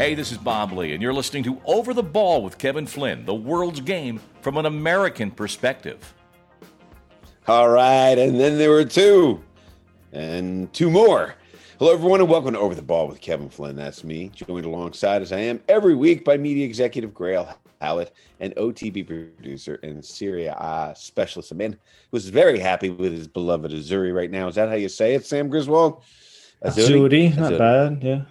Hey, this is Bob Lee, and you're listening to Over the Ball with Kevin Flynn, the world's game from an American perspective. All right, and then there were two, and two more. Hello, everyone, and welcome to Over the Ball with Kevin Flynn. That's me, joined alongside as I am every week by media executive Grayle Hallett and OTB producer and Serie A uh, specialist, a man who's very happy with his beloved Azzurri right now. Is that how you say it, Sam Griswold? Azzurri, not bad, yeah.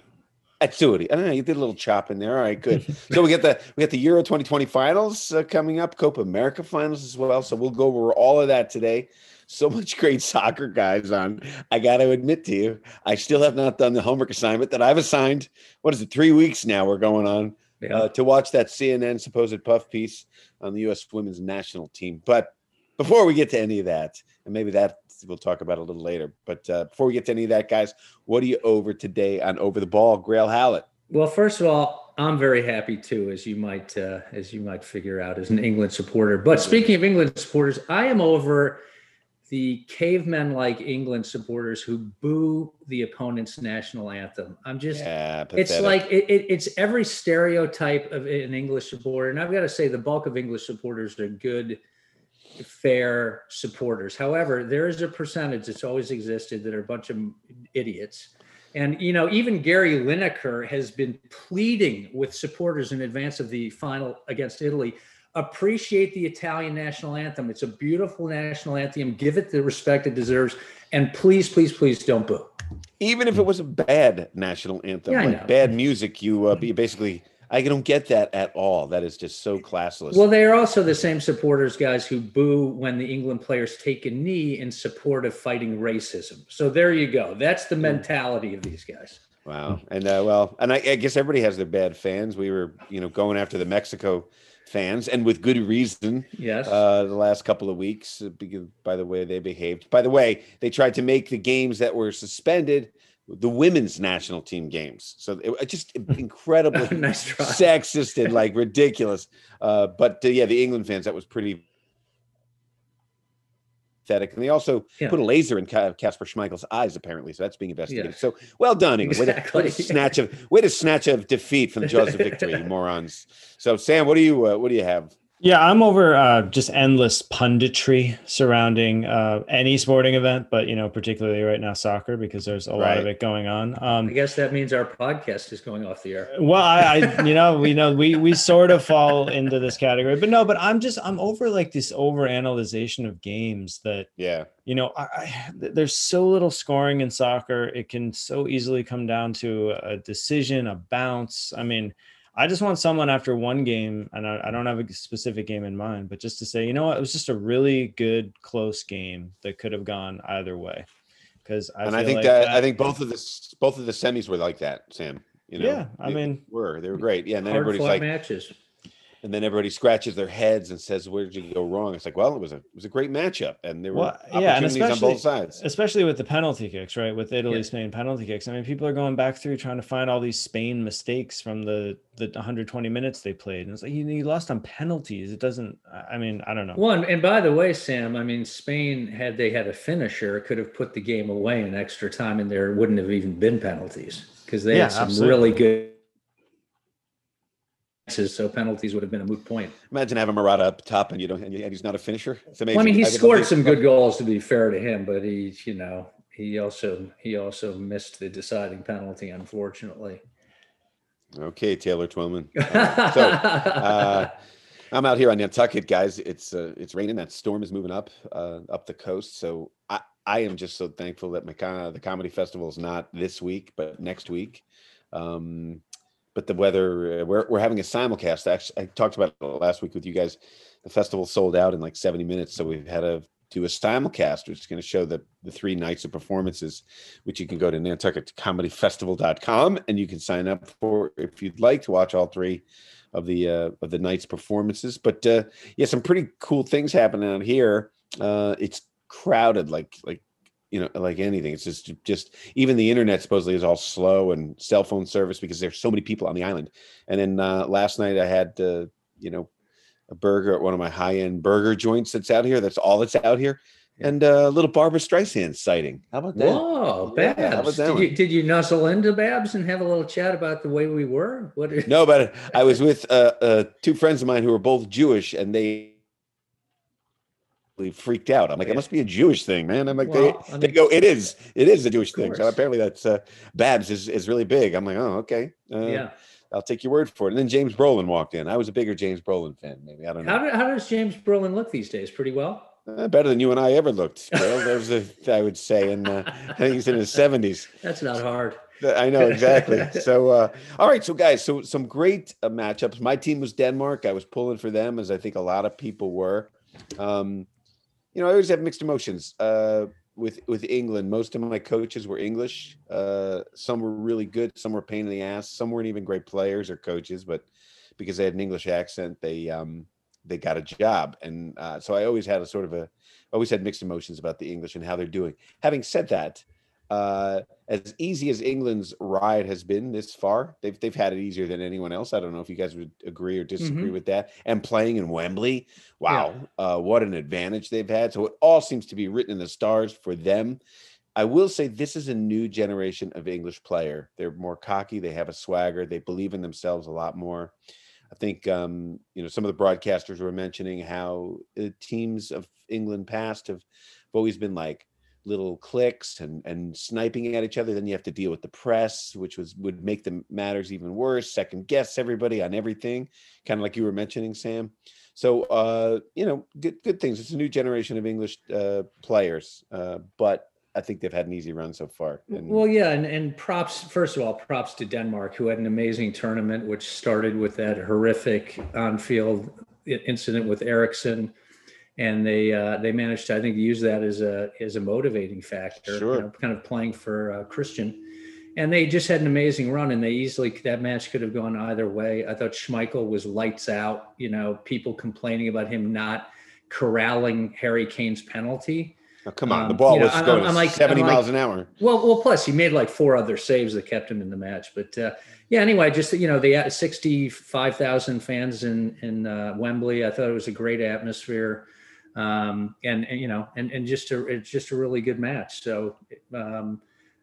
Azzurri. I don't know. You did a little chop in there. All right, good. so we get the we get the Euro 2020 finals uh, coming up, Copa America finals as well. So we'll go over all of that today. So much great soccer guys on. I got to admit to you, I still have not done the homework assignment that I've assigned. What is it? Three weeks now. We're going on yeah. uh, to watch that CNN supposed puff piece on the U.S. Women's National Team. But before we get to any of that, and maybe that we'll talk about a little later. But uh, before we get to any of that, guys, what are you over today on Over the Ball, Grayle Hallett? Well, first of all, I'm very happy too, as you might uh, as you might figure out, as an England supporter. But speaking of England supporters, I am over the cavemen like England supporters who boo the opponent's national anthem. I'm just, yeah, it's like it, it, it's every stereotype of an English supporter. And I've got to say, the bulk of English supporters are good fair supporters. However, there is a percentage that's always existed that are a bunch of idiots. And you know, even Gary Lineker has been pleading with supporters in advance of the final against Italy. Appreciate the Italian national anthem. It's a beautiful national anthem. Give it the respect it deserves. And please, please, please don't boo. Even if it was a bad national anthem, yeah, like bad music, you uh, basically I don't get that at all. That is just so classless. Well, they are also the same supporters, guys, who boo when the England players take a knee in support of fighting racism. So there you go. That's the mentality of these guys. Wow. And uh, well, and I, I guess everybody has their bad fans. We were, you know, going after the Mexico fans, and with good reason. Yes. Uh, the last couple of weeks, uh, by the way they behaved. By the way, they tried to make the games that were suspended the women's national team games. So it, just incredibly nice sexist and like ridiculous. Uh, but uh, yeah, the England fans, that was pretty pathetic. And they also yeah. put a laser in Kasper Schmeichel's eyes, apparently. So that's being investigated. Yeah. So well done, England. Exactly. Way, to, way to snatch of way to snatch of defeat from the jaws of victory, morons. So Sam, what do you uh, what do you have? Yeah, I'm over uh, just endless punditry surrounding uh, any sporting event, but you know, particularly right now soccer because there's a right. lot of it going on. Um, I guess that means our podcast is going off the air. Well, I, I you know, we know we we sort of fall into this category, but no, but I'm just I'm over like this over analyzation of games that yeah, you know, I, I, there's so little scoring in soccer. It can so easily come down to a decision, a bounce. I mean I just want someone after one game, and I, I, don't have a specific game in mind, but just to say, you know what, it was just a really good, close game that could have gone either way. Because I and I think like that, that, I think both of the both of the semis were like that, Sam. You know, yeah, I mean, were they were great, yeah. And then everybody's like matches and then everybody scratches their heads and says, "Where did you go wrong?" It's like, well, it was a it was a great matchup, and there were well, yeah, and especially, on both sides, especially with the penalty kicks, right? With Italy, yeah. Spain penalty kicks. I mean, people are going back through trying to find all these Spain mistakes from the the 120 minutes they played, and it's like you, you lost on penalties. It doesn't. I mean, I don't know. One, and by the way, Sam, I mean, Spain had they had a finisher, could have put the game away in extra time, and there wouldn't have even been penalties because they yeah, had some absolutely. really good so penalties would have been a moot point. Imagine having Morata up top and you don't, and he's not a finisher. It's amazing. Well, I mean, he I scored some good goals to be fair to him, but he, you know, he also he also missed the deciding penalty, unfortunately. Okay, Taylor Twellman. Uh, so uh, I'm out here on Nantucket, guys. It's uh, it's raining. That storm is moving up uh, up the coast. So I I am just so thankful that my, the comedy festival is not this week, but next week. Um, but the weather uh, we're, we're having a simulcast. Actually i talked about it last week with you guys. The festival sold out in like 70 minutes so we've had to do a simulcast which is going to show the the three nights of performances which you can go to nantucketcomedyfestival.com and you can sign up for if you'd like to watch all three of the uh, of the night's performances. But uh yeah some pretty cool things happening out here. Uh it's crowded like like you know like anything it's just just even the internet supposedly is all slow and cell phone service because there's so many people on the island and then uh, last night i had uh, you know a burger at one of my high-end burger joints that's out here that's all that's out here and a uh, little Barbra Streisand sighting. How about that? Whoa, Babs! Yeah, how about that did, you, did you nuzzle into Babs and have a little chat about the way we were? What? Are... No, but I was with uh, uh, two friends of mine who were both Jewish, and they freaked out. I'm like, it must be a Jewish thing, man. I'm like, well, they, I mean, they go, it is, it is a Jewish thing. So apparently that's uh, Babs is, is really big. I'm like, oh, okay. Uh, yeah. I'll take your word for it. And then James Brolin walked in. I was a bigger James Brolin fan, maybe. I don't know. How, do, how does James Brolin look these days? Pretty well. Uh, better than you and I ever looked. Well, there's a, I would say, and uh, I think he's in his 70s. That's not hard. I know exactly. so, uh, all right, so guys, so some great uh, matchups. My team was Denmark. I was pulling for them, as I think a lot of people were. Um, you know, I always have mixed emotions uh, with with England. Most of my coaches were English. Uh, some were really good. Some were pain in the ass. Some weren't even great players or coaches, but because they had an English accent, they um, they got a job. And uh, so I always had a sort of a always had mixed emotions about the English and how they're doing. Having said that, uh, as easy as England's ride has been this far, they've they've had it easier than anyone else. I don't know if you guys would agree or disagree mm-hmm. with that. And playing in Wembley, wow, yeah. uh, what an advantage they've had. So it all seems to be written in the stars for them. I will say this is a new generation of English player. They're more cocky. They have a swagger. They believe in themselves a lot more. I think um, you know some of the broadcasters were mentioning how the teams of England past have always been like little clicks and and sniping at each other. Then you have to deal with the press which was would make the matters even worse second guess everybody on everything kind of like you were mentioning sam. So uh you know good good things. It's a new generation of english uh players uh but I think they've had an easy run so far. And, well, yeah, and, and props first of all, props to Denmark, who had an amazing tournament, which started with that horrific on-field incident with Eriksen and they uh, they managed to I think use that as a as a motivating factor, sure. you know, kind of playing for uh, Christian. And they just had an amazing run, and they easily that match could have gone either way. I thought Schmeichel was lights out. You know, people complaining about him not corralling Harry Kane's penalty. Oh, come on, um, the ball you know, was I'm, going I'm like, 70 I'm miles like, an hour. Well, well, plus he made like four other saves that kept him in the match. But uh, yeah, anyway, just you know, the 65,000 fans in in uh, Wembley. I thought it was a great atmosphere um, and, and, you know, and and just a it's just a really good match. So um,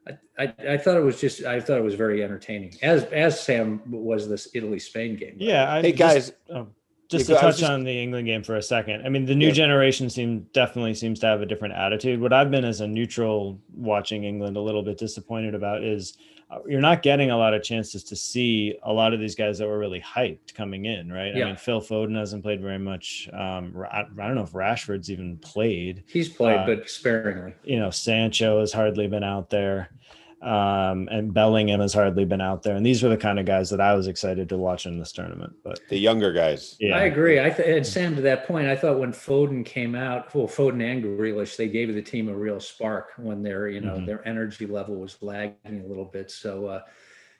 I, I, I thought it was just I thought it was very entertaining. As as Sam was this Italy Spain game. Yeah. I hey just, guys. Oh, just to touch just, on the England game for a second. I mean, the new yeah. generation seem definitely seems to have a different attitude. What I've been as a neutral watching England a little bit disappointed about is you're not getting a lot of chances to see a lot of these guys that were really hyped coming in, right? Yeah. I mean, Phil Foden hasn't played very much. Um, I, I, don't know if Rashford's even played. He's played, uh, but sparingly. You know, Sancho has hardly been out there um, and Bellingham has hardly been out there. And these were the kind of guys that I was excited to watch in this tournament. But the younger guys, yeah, I agree. I th- and Sam to that point, I thought when Foden came out, well, Foden and Grealish, they gave the team a real spark when their you know mm-hmm. their energy level was lagging a little bit. So. Uh,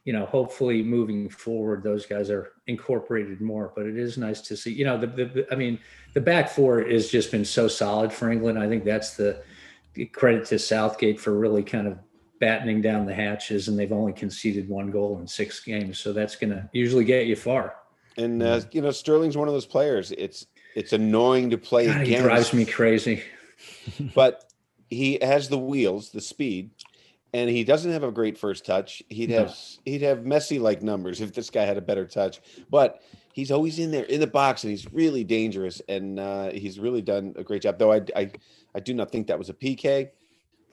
you know, hopefully moving forward, those guys are incorporated more. But it is nice to see. You know, the, the I mean, the back four has just been so solid for England. I think that's the credit to Southgate for really kind of battening down the hatches, and they've only conceded one goal in six games. So that's going to usually get you far. And uh, you know, Sterling's one of those players. It's it's annoying to play God, against. He drives me crazy. but he has the wheels, the speed, and he doesn't have a great first touch. He'd have no. he'd have Messi like numbers if this guy had a better touch. But he's always in there in the box, and he's really dangerous. And uh, he's really done a great job. Though I I, I do not think that was a PK.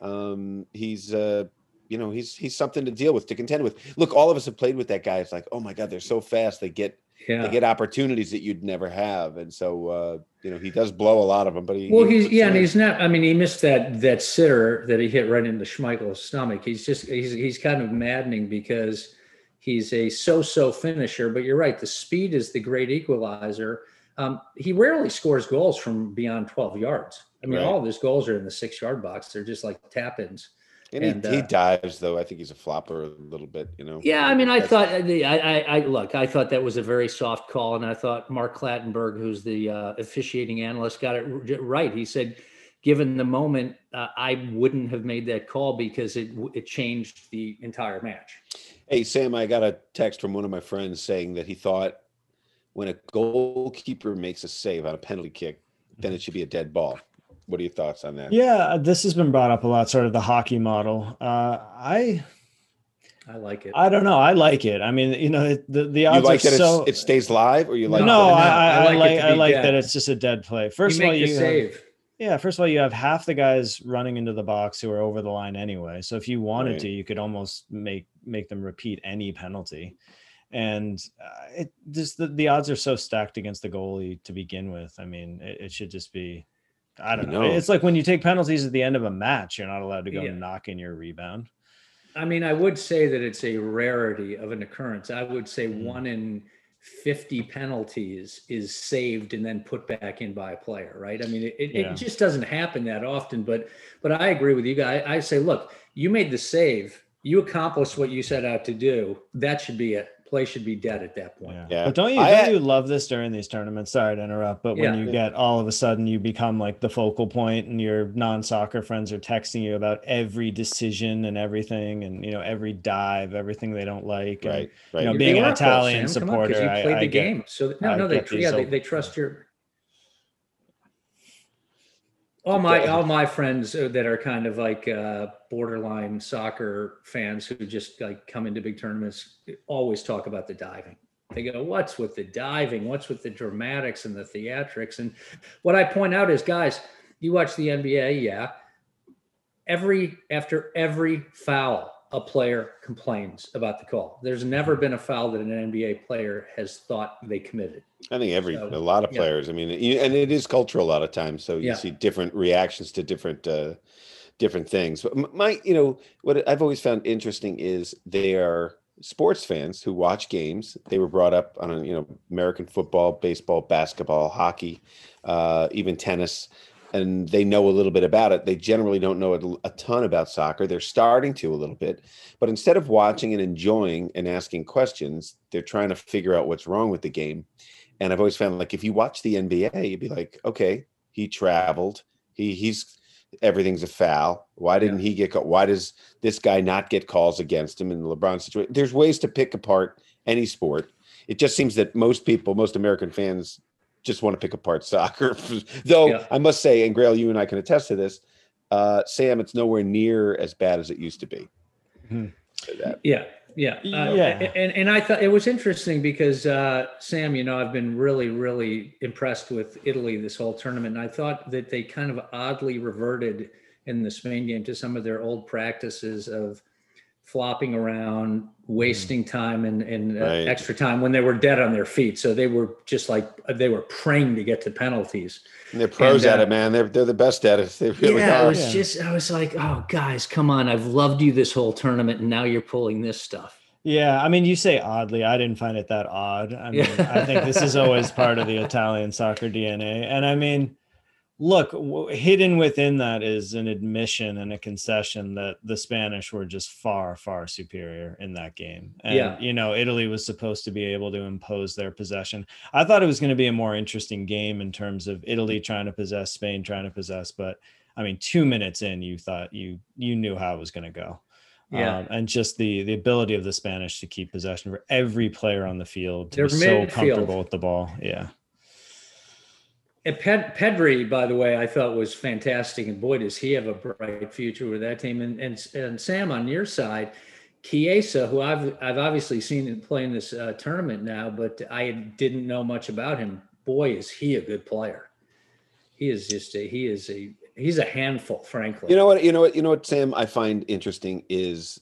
Um, he's uh, you know, he's he's something to deal with, to contend with. Look, all of us have played with that guy. It's like, oh my God, they're so fast. They get yeah. they get opportunities that you'd never have. And so uh, you know, he does blow a lot of them, but he well, he's yeah, and he's not. I mean, he missed that that sitter that he hit right into Schmeichel's stomach. He's just he's he's kind of maddening because he's a so-so finisher. But you're right, the speed is the great equalizer. Um, he rarely scores goals from beyond 12 yards. I mean, right. all of his goals are in the six yard box. They're just like tap ins. And, and he, uh, dives though. I think he's a flopper a little bit, you know. Yeah, I mean, I thought I, I, I look, I thought that was a very soft call, and I thought Mark Clattenburg, who's the uh, officiating analyst, got it right. He said, given the moment, uh, I wouldn't have made that call because it it changed the entire match. Hey Sam, I got a text from one of my friends saying that he thought when a goalkeeper makes a save on a penalty kick, then it should be a dead ball. What are your thoughts on that? Yeah, this has been brought up a lot, sort of the hockey model. Uh, I I like it. I don't know. I like it. I mean, you know, the the You odds like are that so. it stays live, or you like? no, that- I, I, I I like it like I like that it's just a dead play. First you of all, you the have- save. yeah. First of all, you have half the guys running into the box who are over the line anyway. So if you wanted Right. to, you could almost make make them repeat any penalty. And uh, it just the, the odds are so stacked against the goalie to begin with. I mean, it, it should just be. I don't I know. know. It's like when you take penalties at the end of a match, you're not allowed to go Yeah. knock in your rebound. I mean, I would say that it's a rarity of an occurrence. I would say Mhm. one in 50 penalties is saved and then put back in by a player, right? I mean, it, it, Yeah. it just doesn't happen that often. But but I agree with you guys. I say, look, you made the save, you accomplished what you set out to do. That should be it. Play should be dead at that point. Yeah. Yeah. But don't you I don't had- you love this during these tournaments? Sorry to interrupt, but when Yeah. you get all of a sudden you become like the focal point and your non-soccer friends are texting you about every decision and everything and you know every dive, everything they don't like. and, Right, right. You know, You're being an Italian Sam. Come on, 'cause supporter, you I- played I the get- game. So no, I no, they yeah, they, they trust your. All my all my friends uh, that are kind of like uh, borderline soccer fans who just like come into big tournaments always talk about the diving. They go, "What's with the diving? What's with the dramatics and the theatrics?" And what I point out is, guys, you watch the NBA, yeah. Every after every foul, a player complains about the call. There's never been a foul that an NBA player has thought they committed. I think every So, a lot of yeah. players. I mean, and it is cultural a lot of times. So you Yeah. see different reactions to different uh, different things. But my, you know, what I've always found interesting is they are sports fans who watch games. They were brought up on, you know, American football, baseball, basketball, hockey, uh, even tennis, and they know a little bit about it. They generally don't know a, a ton about soccer. They're starting to a little bit, but instead of watching and enjoying and asking questions, they're trying to figure out what's wrong with the game. And I've always found like if you watch the NBA, you'd be like, okay, he traveled. He he's everything's a foul. Why didn't he get caught? Why does this guy not get calls against him in the LeBron situation? There's ways to pick apart any sport. It just seems that most people, most American fans, just want to pick apart soccer. Though Yeah. I must say, and Grayle, you and I can attest to this, uh, Sam, it's nowhere near as bad as it used to be. Hmm. Say that. Yeah, yeah, uh, Yeah. And and I thought it was interesting because uh, Sam, you know, I've been really, really impressed with Italy this whole tournament. And I thought that they kind of oddly reverted in the Spain game to some of their old practices of flopping around, wasting time and, and uh, Right. extra time when they were dead on their feet. So they were just like they were praying to get to penalties. And they're pros And, at uh, it, man. They're they're the best at it. They really yeah, it are. was Yeah. just I was like, oh guys, come on! I've loved you this whole tournament, and now you're pulling this stuff. Yeah, I mean, you say oddly. I didn't find it that odd. I mean, I think this is always part of the Italian soccer DNA. And I mean, look, w- hidden within that is an admission and a concession that the Spanish were just far, far superior in that game. And, Yeah. you know, Italy was supposed to be able to impose their possession. I thought it was going to be a more interesting game in terms of Italy trying to possess, Spain trying to possess. But I mean, two minutes in, you thought you you knew how it was going to go. Yeah. Um, and just the the ability of the Spanish to keep possession for every player on the field to Their be so comfortable with the ball. Yeah. And Ped, Pedri, by the way, I thought was fantastic, and boy, does he have a bright future with that team. And and, and Sam, on your side, Chiesa, who I've I've obviously seen play in this uh, tournament now, but I didn't know much about him. Boy, is he a good player. He is just a he is a he's a handful, frankly. You know what? You know what? You know what, Sam? I find interesting is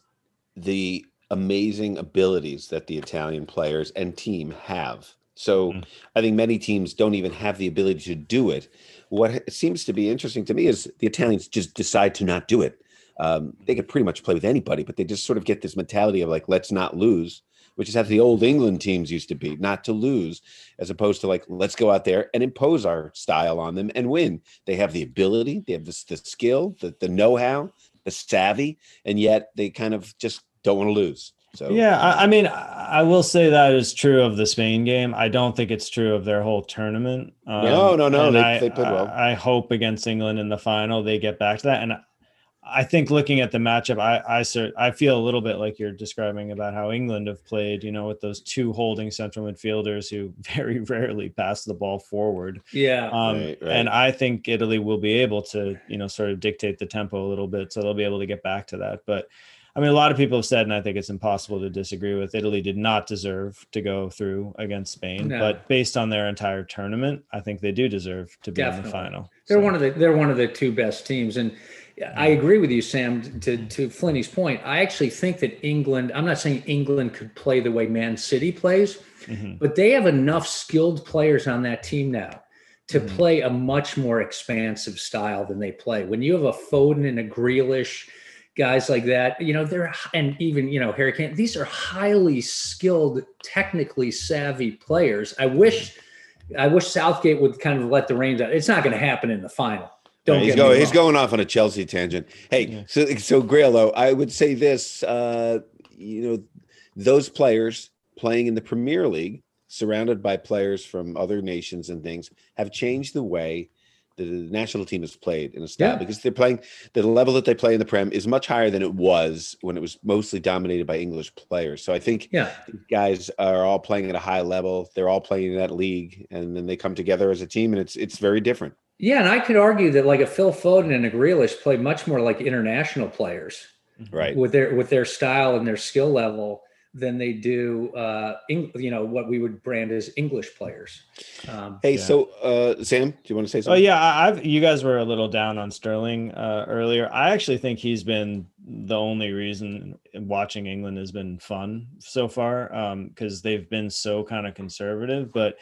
the amazing abilities that the Italian players and team have. So Mhm. I think many teams don't even have the ability to do it. What seems to be interesting to me is the Italians just decide to not do it. Um, they could pretty much play with anybody, but they just sort of get this mentality of like, let's not lose, which is how the old England teams used to be, not to lose, as opposed to like, let's go out there and impose our style on them and win. They have the ability, they have this, the skill, the, the know-how, the savvy, and yet they kind of just don't want to lose. So Yeah, I, I mean, I I will say that is true of the Spain game. I don't think it's true of their whole tournament. Um, No, no, no, they- I, they played well. I, I hope against England in the final they get back to that. And I think looking at the matchup, I I I feel a little bit like you're describing about how England have played, you know, with those two holding central midfielders who very rarely pass the ball forward. Yeah. Um, right, right. And I think Italy will be able to, you know, sort of dictate the tempo a little bit, so they'll be able to get back to that. But I mean, a lot of people have said, and I think it's impossible to disagree with. Italy did not deserve to go through against Spain, no. but based on their entire tournament, I think they do deserve to be Definitely. in the final. They're so. one of the they're one of the two best teams, and I agree with you, Sam. To to Flinty's point, I actually think that England. I'm not saying England could play the way Man City plays, mm-hmm. but they have enough skilled players on that team now to mm-hmm. play a much more expansive style than they play. When you have a Foden and a Grealish guys like that. You know, they're and even you know Harry Kane. These are highly skilled, technically savvy players. I wish, I wish Southgate would kind of let the reins out. It's not going to happen in the final. Don't he's going. He's going off on a Chelsea tangent. Hey, yeah. so so Grailo, I would say this. Uh, you know, those players playing in the Premier League, surrounded by players from other nations and things, have changed the way the national team has played in a style yeah. because they're playing the level that they play in the Prem is much higher than it was when it was mostly dominated by English players. So I think yeah. guys are all playing at a high level. They're all playing in that league, and then they come together as a team, and it's it's very different. Yeah, and I could argue that like a Phil Foden and a Grealish play much more like international players, right? With their with their style and their skill level than they do, uh, Eng- you know, what we would brand as English players. Um, hey, yeah. so uh, Sam, do you want to say oh, something? Oh yeah, I've you guys were a little down on Sterling uh, earlier. I actually think he's been the only reason watching England has been fun so far because um, they've been so kind of conservative, but.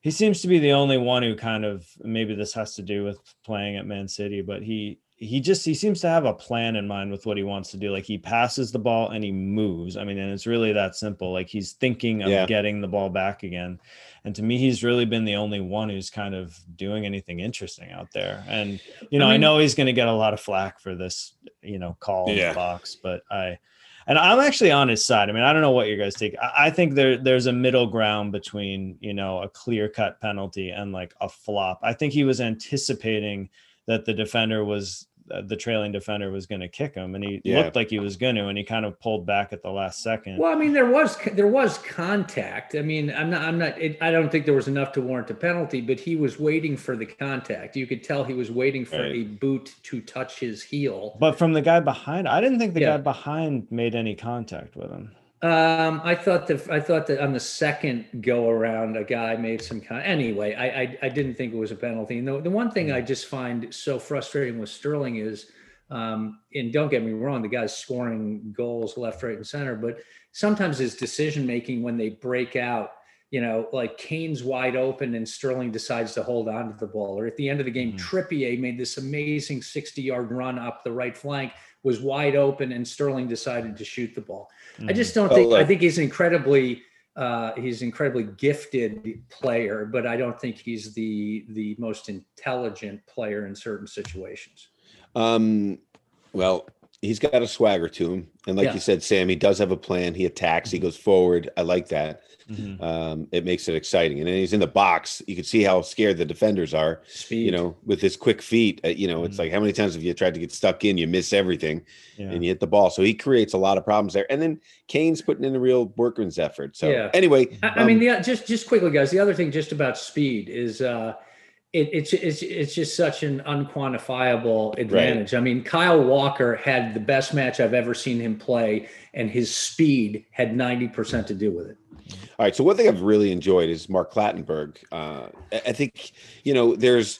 He seems to be the only one who kind of maybe this has to do with playing at Man City, but he he just he seems to have a plan in mind with what he wants to do. Like he passes the ball and he moves. I mean and it's really that simple. Like he's thinking of yeah. getting the ball back again. And to me he's really been the only one who's kind of doing anything interesting out there. And you know i, mean, I know he's going to get a lot of flack for this you know call in the box but i and i'm actually on his side. I mean i don't know what you guys think i, I think there there's a middle ground between you know a clear cut penalty and like a flop. I think he was anticipating that the defender was uh, the trailing defender was going to kick him, and he yeah. looked like he was going to, and he kind of pulled back at the last second. Well, I mean, there was there was contact. I mean, I'm not I'm not. It, I don't think there was enough to warrant a penalty, but he was waiting for the contact. You could tell he was waiting for right. a boot to touch his heel. But from the guy behind, I didn't think the yeah. guy behind made any contact with him. Um, I thought that I thought that on the second go around, a guy made some kind. Anyway, I, I, I didn't think it was a penalty. And the, the one thing I mm. just find so frustrating with Sterling is, um, and don't get me wrong, the guy's scoring goals left, right, and center, but sometimes his decision making when they break out, you know, like Kane's wide open and Sterling decides to hold on to the ball, or at the end of the game, mm. Trippier made this amazing 60 yard run up the right flank was wide open and Sterling decided to shoot the ball. Mm-hmm. I just don't think. I think he's incredibly. Uh, he's incredibly gifted player, but I don't think he's the the most intelligent player in certain situations. Um, well, he's got a swagger to him, and like yeah. you said, Sam, he does have a plan. He attacks. He mm-hmm. goes forward. I like that. Mm-hmm. Um, it makes it exciting. And then he's in the box. You can see how scared the defenders are. Speed. You know, with his quick feet. Uh, you know, mm-hmm. it's like how many times have you tried to get stuck in? You miss everything, yeah. and you hit the ball. So he creates a lot of problems there. And then Kane's putting in a real workman's effort. So yeah. anyway, I, I mean, um, the, just just quickly, guys. The other thing, just about speed, is. uh it, it's it's it's just such an unquantifiable advantage. Right. I mean, Kyle Walker had the best match I've ever seen him play, and his speed had ninety percent to do with it. All right. So one thing I've really enjoyed is Mark Clattenburg. Uh, I think you know there's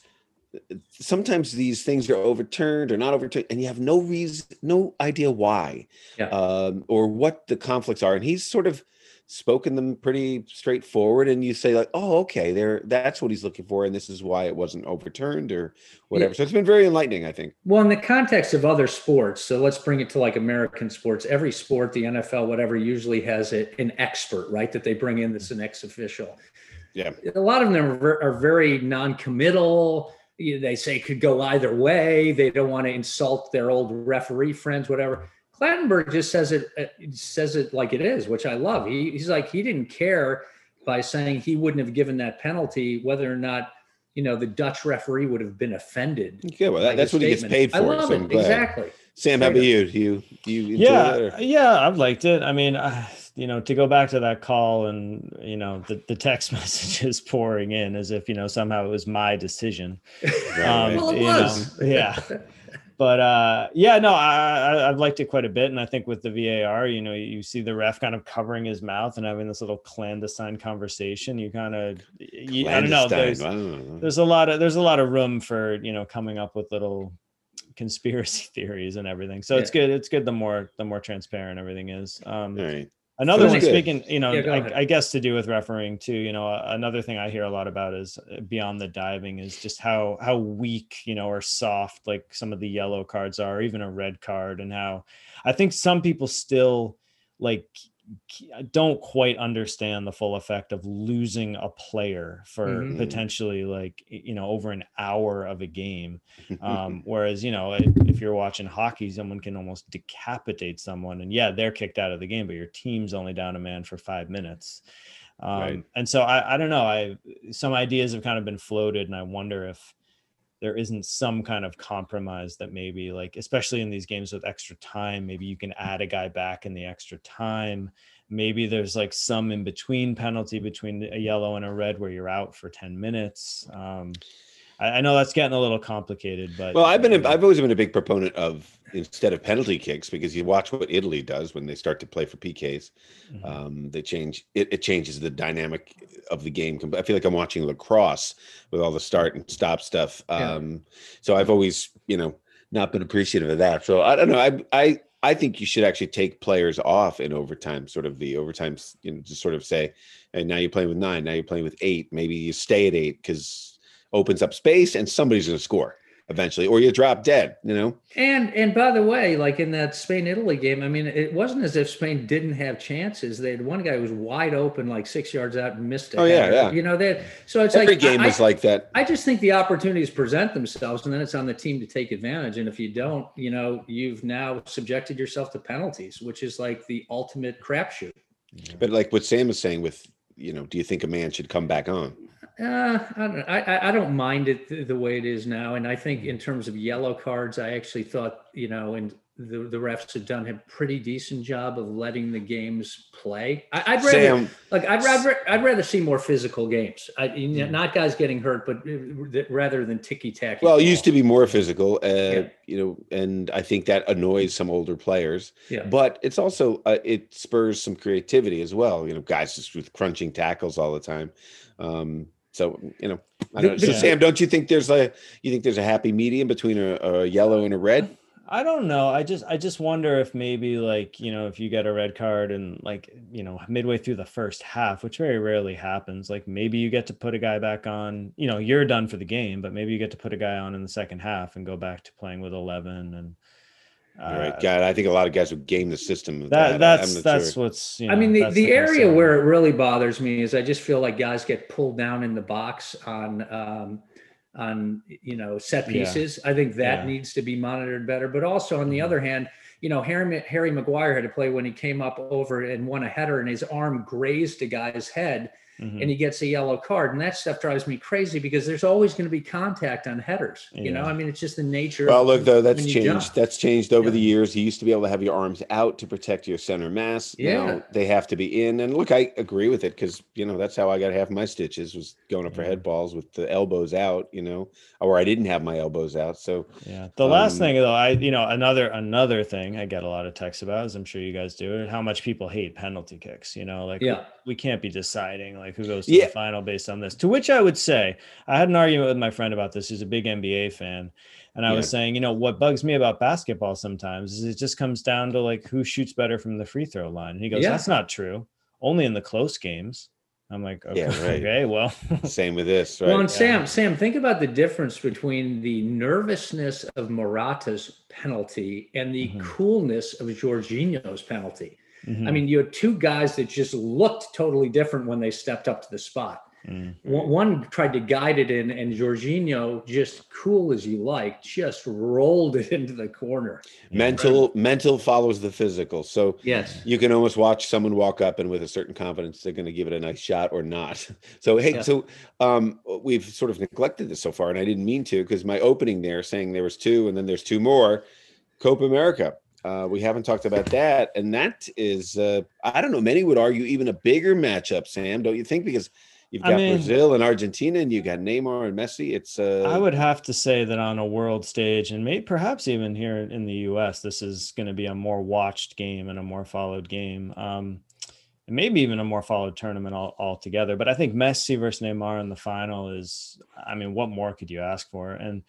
sometimes these things are overturned or not overturned, and you have no reason, no idea why, yeah. um, or what the conflicts are. And he's sort of spoken them pretty straightforward and you say like oh okay there that's what he's looking for and this is why it wasn't overturned or whatever. Yeah. so it's been very enlightening i think. Well in the context of other sports so let's bring it to like american sports. Every sport the nfl whatever usually has a, an expert right that they bring in that's an mm-hmm. ex-official. Yeah. A lot of them are, are very non-committal. They say could go either way. They don't want to insult their old referee friends whatever Clattenburg just says it uh, says it like it is, which I love. He, he's like he didn't care by saying he wouldn't have given that penalty whether or not you know the Dutch referee would have been offended. Yeah, well, that, that's what statement. he gets paid for. I love so it exactly. Sam, how about you? You you yeah yeah I've liked it. I mean, uh, you know, to go back to that call and you know the, the text messages pouring in as if you know somehow it was my decision. Right, Um, Well, it you know, was. yeah. But uh, yeah, no, I, I I've liked it quite a bit, and I think with the VAR, you know, you see the ref kind of covering his mouth and having this little clandestine conversation. You kind of, you, I don't know. There's, Clandestine. Wow. there's a lot of there's a lot of room for you know coming up with little conspiracy theories and everything. So it's good. It's good the more the more transparent everything is. Um, All right. Another one, good. speaking, you know, Yeah. I, I guess to do with refereeing too. You know, another thing I hear a lot about is uh, beyond the diving is just how how weak, you know, or soft like some of the yellow cards are, or even a red card, and how I think some people still like k- don't quite understand the full effect of losing a player for Mhm. potentially like you know over an hour of a game um, whereas, you know, if if you're watching hockey, someone can almost decapitate someone, and yeah, they're kicked out of the game, but your team's only down a man for five minutes. Um, Right. And so I, I don't know. I some ideas have kind of been floated, and I wonder if there isn't some kind of compromise that maybe like especially in these games with extra time maybe you can add a guy back in the extra time. Maybe there's like some in between penalty between a yellow and a red where you're out for 10 minutes um I, I know that's getting a little complicated, but Well, I've been you a, know, I've always been a big proponent of instead of penalty kicks because you watch what Italy does when they start to play for PKs. mhm. Um, they change it, it changes the dynamic of the game. I feel like I'm watching lacrosse with all the start and stop stuff. Yeah. Um, so I've always, you know, not been appreciative of that. So I don't know. I I I think you should actually take players off in overtime, sort of the overtime, you know, just sort of say, hey, now you're playing with nine, now you're playing with eight. Maybe you stay at eight because opens up space and somebody's going to score eventually, or you drop dead. You know, And and by the way, like in that Spain Italy game, I mean, it wasn't as if Spain didn't have chances. They had one guy who was wide open, like six yards out, and missed it. Oh, yeah, yeah. You know that. So it's every like game I, was like that. I just think the opportunities present themselves, and then it's on the team to take advantage. And if you don't, you know, you've now subjected yourself to penalties, which is like the ultimate crapshoot. But like what Sam was saying with, you know, do you think a man should come back on? Uh, I don't. I, don't mind it th- the way it is now. And I think in terms of yellow cards, I actually thought, you know, and the, the refs have done a pretty decent job of letting the games play. I, I'd rather, Sam, like, I'd rather, I'd rather see more physical games. I, you know, not guys getting hurt, but uh, rather than ticky tacky. well, it used to be more physical, uh, Yeah. you know, and I think that annoys some older players. Yeah. But it's also uh, it spurs some creativity as well. You know, guys just with crunching tackles all the time. Um, so you know, I don't know. So Yeah. Sam, don't you think there's a you think there's a happy medium between a, a yellow and a red? I don't know. I just I just wonder if maybe like, you know, if you get a red card and like, you know, midway through the first half, which very rarely happens, like maybe you get to put a guy back on, you know, you're done for the game, but maybe you get to put a guy on in the second half and go back to playing with 11 and All right, uh, God, I think a lot of guys would game the system. with that, I- that's that's sure. what's you I mean, the, that's the area concern. where it really bothers me is I just feel like guys get pulled down in the box on, um, on you know set Yeah. pieces. I think that Yeah. needs to be monitored better. But also on the Mhm. other hand, you know, Harry Harry Maguire had to play when he came up over and won a header, and his arm grazed a guy's head, Mhm. and he gets a yellow card. And that stuff drives me crazy because there's always going to be contact on headers. You know, I mean, it's just the nature. Well, of look though, that's when you jump. changed. That's changed over Yeah. the years. You used to be able to have your arms out to protect your center mass. Yeah. Now they have to be in. And look, I agree with it because you know that's how I got half my stitches was going up for head balls with the elbows out. You know, or I didn't have my elbows out. So Yeah. The last Um, thing though, I you know another another thing I get a lot of texts about, as I'm sure you guys do, how much people hate penalty kicks. You know, like we- Yeah. we, can't be deciding like who goes to Yeah. the final based on this. To which I would say, I had an argument with my friend about this. He's a big NBA fan, and I was saying, you know, what bugs me about basketball sometimes is it just comes down to like who shoots better from the free throw line. And he goes, Yeah. that's not true. Only in the close games. I'm like, okay, Yeah, right. okay well, same with this, right? Well, and Sam, Sam, think about the difference between the nervousness of Morata's penalty and the Mhm. coolness of Jorginho's penalty. I Mhm. mean, you had two guys that just looked totally different when they stepped up to the spot. Mm. One one tried to guide it in, and Jorginho, just cool as you like, just rolled it into the corner. mental mental follows the physical. So Yes. you can almost watch someone walk up and with a certain confidence they're going to give it a nice shot or not so hey Yeah. so um we've sort of neglected this so far and i didn't mean to because my opening there saying there was two and then there's two more Copa America. Uh, we haven't talked about that, and that is, uh, I don't know. Many would argue even a bigger matchup, Sam. Don't you think? Because you've got I mean, Brazil and Argentina, and you got Neymar and Messi. It's. Uh, I would have to say that on a world stage, and maybe perhaps even here in the U.S., this is going to be a more watched game and a more followed game. Um, and maybe even a more followed tournament all, altogether. But I think Messi versus Neymar in the final is, I mean, what more could you ask for? And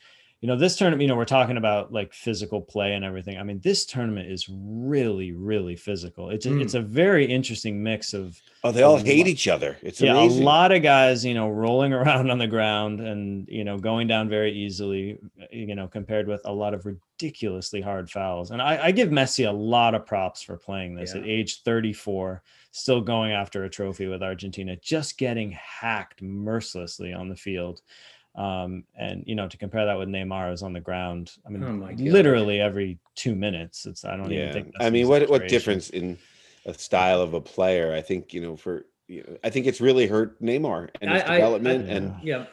you know, this tournament, you know, we're talking about like physical play and everything. I mean, this tournament is really, really physical. It's a, mm. it's a very interesting mix of. Oh, they all hate each other. It's yeah, amazing. a lot of guys, you know, rolling around on the ground and you know going down very easily. You know, compared with a lot of ridiculously hard fouls. And I, I give Messi a lot of props for playing this yeah. at age 34, still going after a trophy with Argentina, just getting hacked mercilessly on the field. Um, and you know, to compare that with Neymar is on the ground. I mean, oh literally every two minutes. It's I don't yeah. even think. I mean, what what difference in a style of a player? I think you know for you know, I think it's really hurt Neymar and his I, development. I, I, and yeah,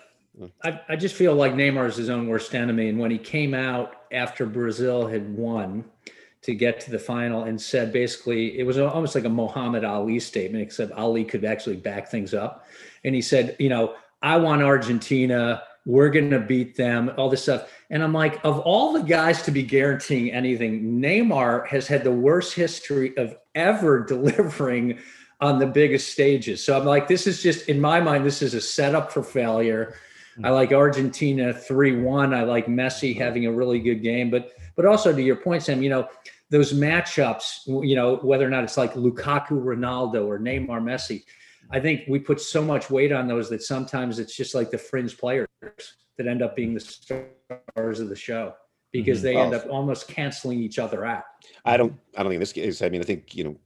I, I just feel like Neymar is his own worst enemy. And when he came out after Brazil had won to get to the final and said basically it was almost like a Muhammad Ali statement, except Ali could actually back things up. And he said, you know, I want Argentina we're going to beat them, all this stuff. And I'm like, of all the guys to be guaranteeing anything, Neymar has had the worst history of ever delivering on the biggest stages. So I'm like, this is just, in my mind, this is a setup for failure. I mm. like Argentina 3 1. I like Messi mm. having a really good game. But, but also to your point, Sam, you know, those matchups, you know, whether or not it's like Lukaku, Ronaldo, or Neymar, Messi, I think we put so much weight on those that sometimes it's just like the fringe players that end up being the stars of the show because mm-hmm. they end up almost canceling each other out. I don't. I don't think this case. I mean, I think you know.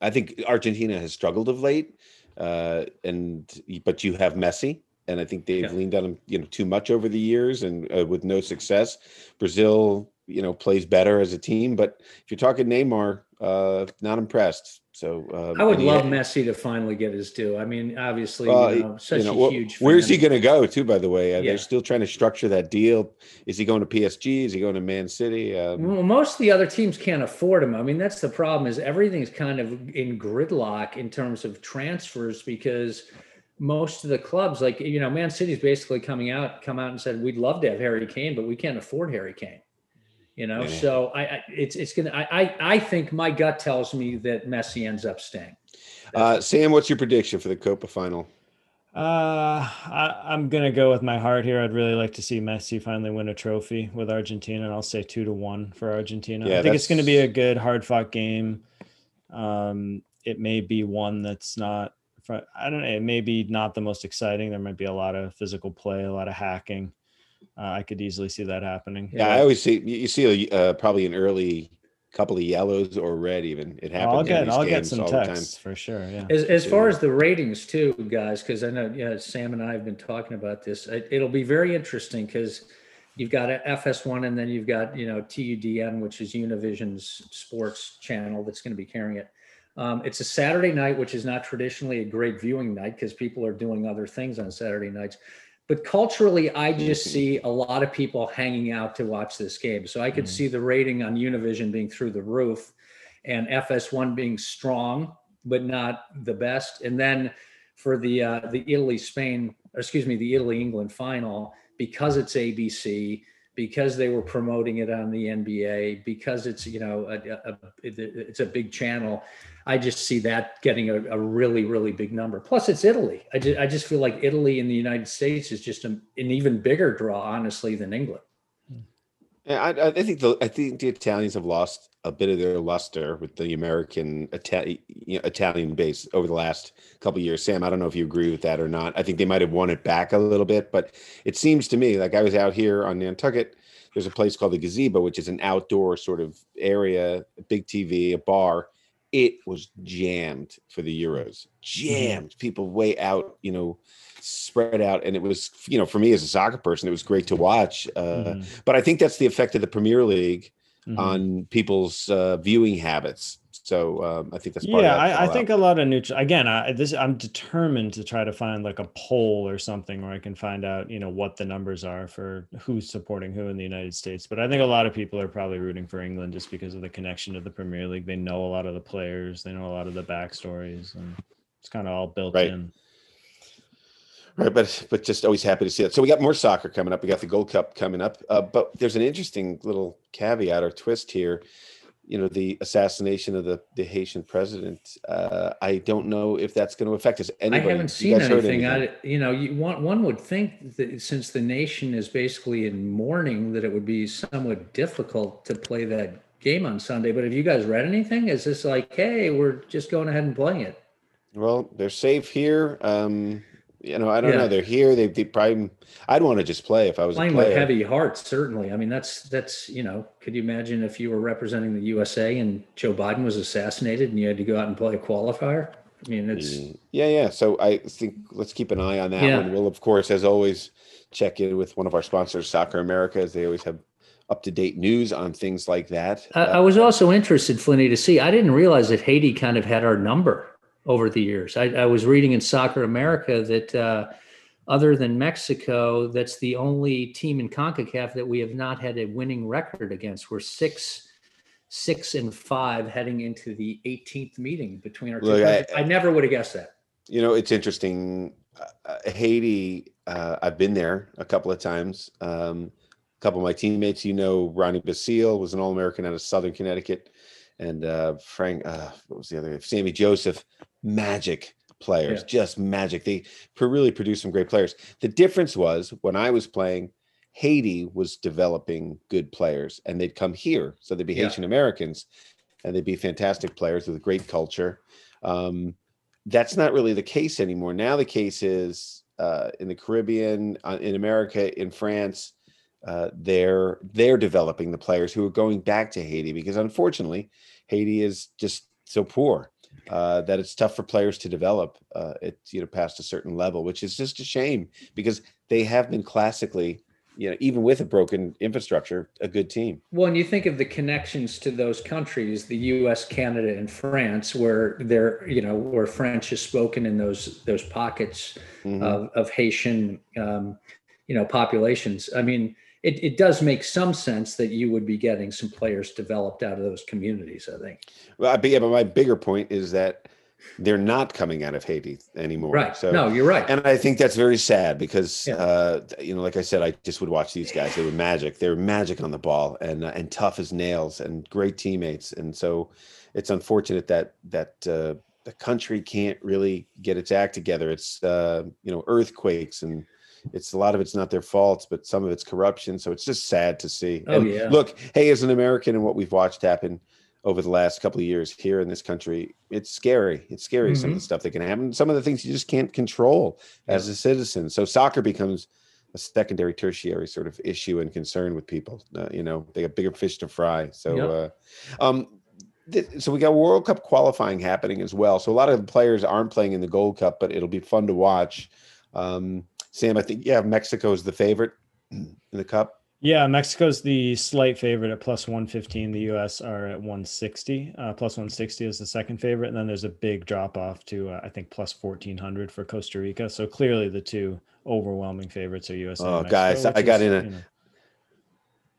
I think Argentina has struggled of late, uh, and but you have Messi, and I think they've yeah. leaned on him, you know, too much over the years, and uh, with no success. Brazil, you know, plays better as a team, but if you're talking Neymar, uh, not impressed. So um, I would love had, Messi to finally get his due. I mean, obviously, uh, you know, such you know, a huge. Where's he going to go too? By the way, yeah. they're still trying to structure that deal. Is he going to PSG? Is he going to Man City? Um, well, most of the other teams can't afford him. I mean, that's the problem. Is everything's kind of in gridlock in terms of transfers because most of the clubs, like you know, Man City's basically coming out, come out and said we'd love to have Harry Kane, but we can't afford Harry Kane you know. Yeah. So I, I, it's it's gonna. I, I I think my gut tells me that Messi ends up staying. Uh, Sam, what's your prediction for the Copa final? Uh, I, am gonna go with my heart here. I'd really like to see Messi finally win a trophy with Argentina, and I'll say two to one for Argentina. Yeah, I think it's going to be a good, hard-fought game. Um, it may be one that's not. I don't know. It may be not the most exciting. There might be a lot of physical play, a lot of hacking. Uh, I could easily see that happening. Yeah, I always see you see a, uh, probably an early couple of yellows or red even. It happens. I'll get I'll get some texts for sure. Yeah. As, as far as the ratings too, guys, because I know yeah, Sam and I have been talking about this. It, it'll be very interesting because you've got FS1 and then you've got you know TUDN, which is Univision's sports channel that's going to be carrying it. Um, it's a Saturday night, which is not traditionally a great viewing night because people are doing other things on Saturday nights but culturally i just see. a lot of people hanging out to watch this game. So i could mm-hmm. see the rating on univision being through the roof and fs1 being strong but not the best. And then for the uh, the italy spain excuse me the italy england final because it's abc because they were promoting it on the nba because it's you know a, a, it's a big channel I just see that getting a, a, really, really big number. Plus, it's Italy. I just, I just feel like Italy in the United States is just a, an even bigger draw, honestly, than England. Yeah, I, I, think the I think the Italians have lost a bit of their luster with the American Italian you know, Italian base over the last couple years. Sam, I don't know if you agree with that or not. I think they might have won it back a little bit, but it seems to me like I was out here on Nantucket. There's a place called the Gazebo, which is an outdoor sort of area, a big TV, a bar, it was jammed for the Euros. Jammed. Mm-hmm. People way out, you know, spread out. And it was, you know, for me as a soccer person, it was great to watch. Uh, mm-hmm. But I think that's the effect of the Premier League mm-hmm. on people's uh, viewing habits. So um, I think that's yeah. I, I, think a lot of neutral. Again, I, this I'm determined to try to find like a poll or something where I can find out, you know, what the numbers are for who's supporting who in the United States. But I think a lot of people are probably rooting for England just because of the connection to the Premier League. They know a lot of the players, they know a lot of the backstories, and it's kind of all built right. in. Right, but but just always happy to see that. So we got more soccer coming up. We got the Gold Cup coming up. Uh, but there's an interesting little caveat or twist here. You know, the assassination of the, the Haitian president. Uh, I don't know if that's going to affect us. Anybody, I haven't seen anything. anything? I, you know, you, one one would think that since the nation is basically in mourning, that it would be somewhat difficult to play that game on Sunday. But have you guys read anything? Is this like, hey, we're just going ahead and playing it? Well, they're safe here. Um, you know, I don't yeah. know. They're here. They, they probably. I'd want to just play if I was playing with heavy hearts. Certainly. I mean, that's that's you know. Could you imagine if you were representing the USA and Joe Biden was assassinated and you had to go out and play a qualifier? I mean, it's mm, yeah, yeah. So I think let's keep an eye on that yeah. one. We'll of course, as always, check in with one of our sponsors, Soccer America, as they always have up to date news on things like that. I, I was also interested, Flinny, to see. I didn't realize that Haiti kind of had our number over the years. I, I was reading in Soccer America that uh, other than Mexico, that's the only team in CONCACAF that we have not had a winning record against. We're six, six and five heading into the 18th meeting between our two. Look, I, I, never would have guessed that. You know, it's interesting. Uh, Haiti, uh, I've been there a couple of times. Um, a couple of my teammates, you know, Ronnie Basile was an All American out of Southern Connecticut and uh, Frank, uh, what was the other? Sammy Joseph, magic players, yeah. just magic. They really produced some great players. The difference was when I was playing, Haiti was developing good players, and they'd come here, so they'd be yeah. Haitian Americans, and they'd be fantastic players with a great culture. Um, that's not really the case anymore. Now the case is uh, in the Caribbean, uh, in America, in France. Uh, they're they're developing the players who are going back to Haiti because unfortunately Haiti is just so poor uh, that it's tough for players to develop uh, it you know past a certain level, which is just a shame because they have been classically you know even with a broken infrastructure a good team well and you think of the connections to those countries the us canada and france where they're you know where french is spoken in those those pockets mm-hmm. of, of haitian um, you know populations i mean it, it does make some sense that you would be getting some players developed out of those communities. I think. Well, yeah, but my bigger point is that they're not coming out of Haiti anymore. Right. So no, you're right. And I think that's very sad because, yeah. uh, you know, like I said, I just would watch these guys. They were magic. They were magic on the ball and uh, and tough as nails and great teammates. And so, it's unfortunate that that uh, the country can't really get its act together. It's uh, you know earthquakes and it's a lot of it's not their faults, but some of it's corruption. So it's just sad to see. Oh, and yeah. look, hey, as an American and what we've watched happen over the last couple of years here in this country, it's scary. It's scary mm-hmm. some of the mm-hmm. stuff that can happen. Some of the things you just can't control yeah. as a citizen. So soccer becomes a secondary, tertiary sort of issue and concern with people. Uh, you know, they got bigger fish to fry. So, yep. uh, um, so we got World Cup qualifying happening as well. So a lot of the players aren't playing in the Gold Cup, but it'll be fun to watch. Um, Sam, I think yeah, Mexico is the favorite in the cup. Yeah, Mexico's the slight favorite at plus 115. The US are at 160. Uh, plus 160 is the second favorite. And then there's a big drop off to, uh, I think, plus 1400 for Costa Rica. So clearly the two overwhelming favorites are USA. Oh, guys, I got is, in a. You know,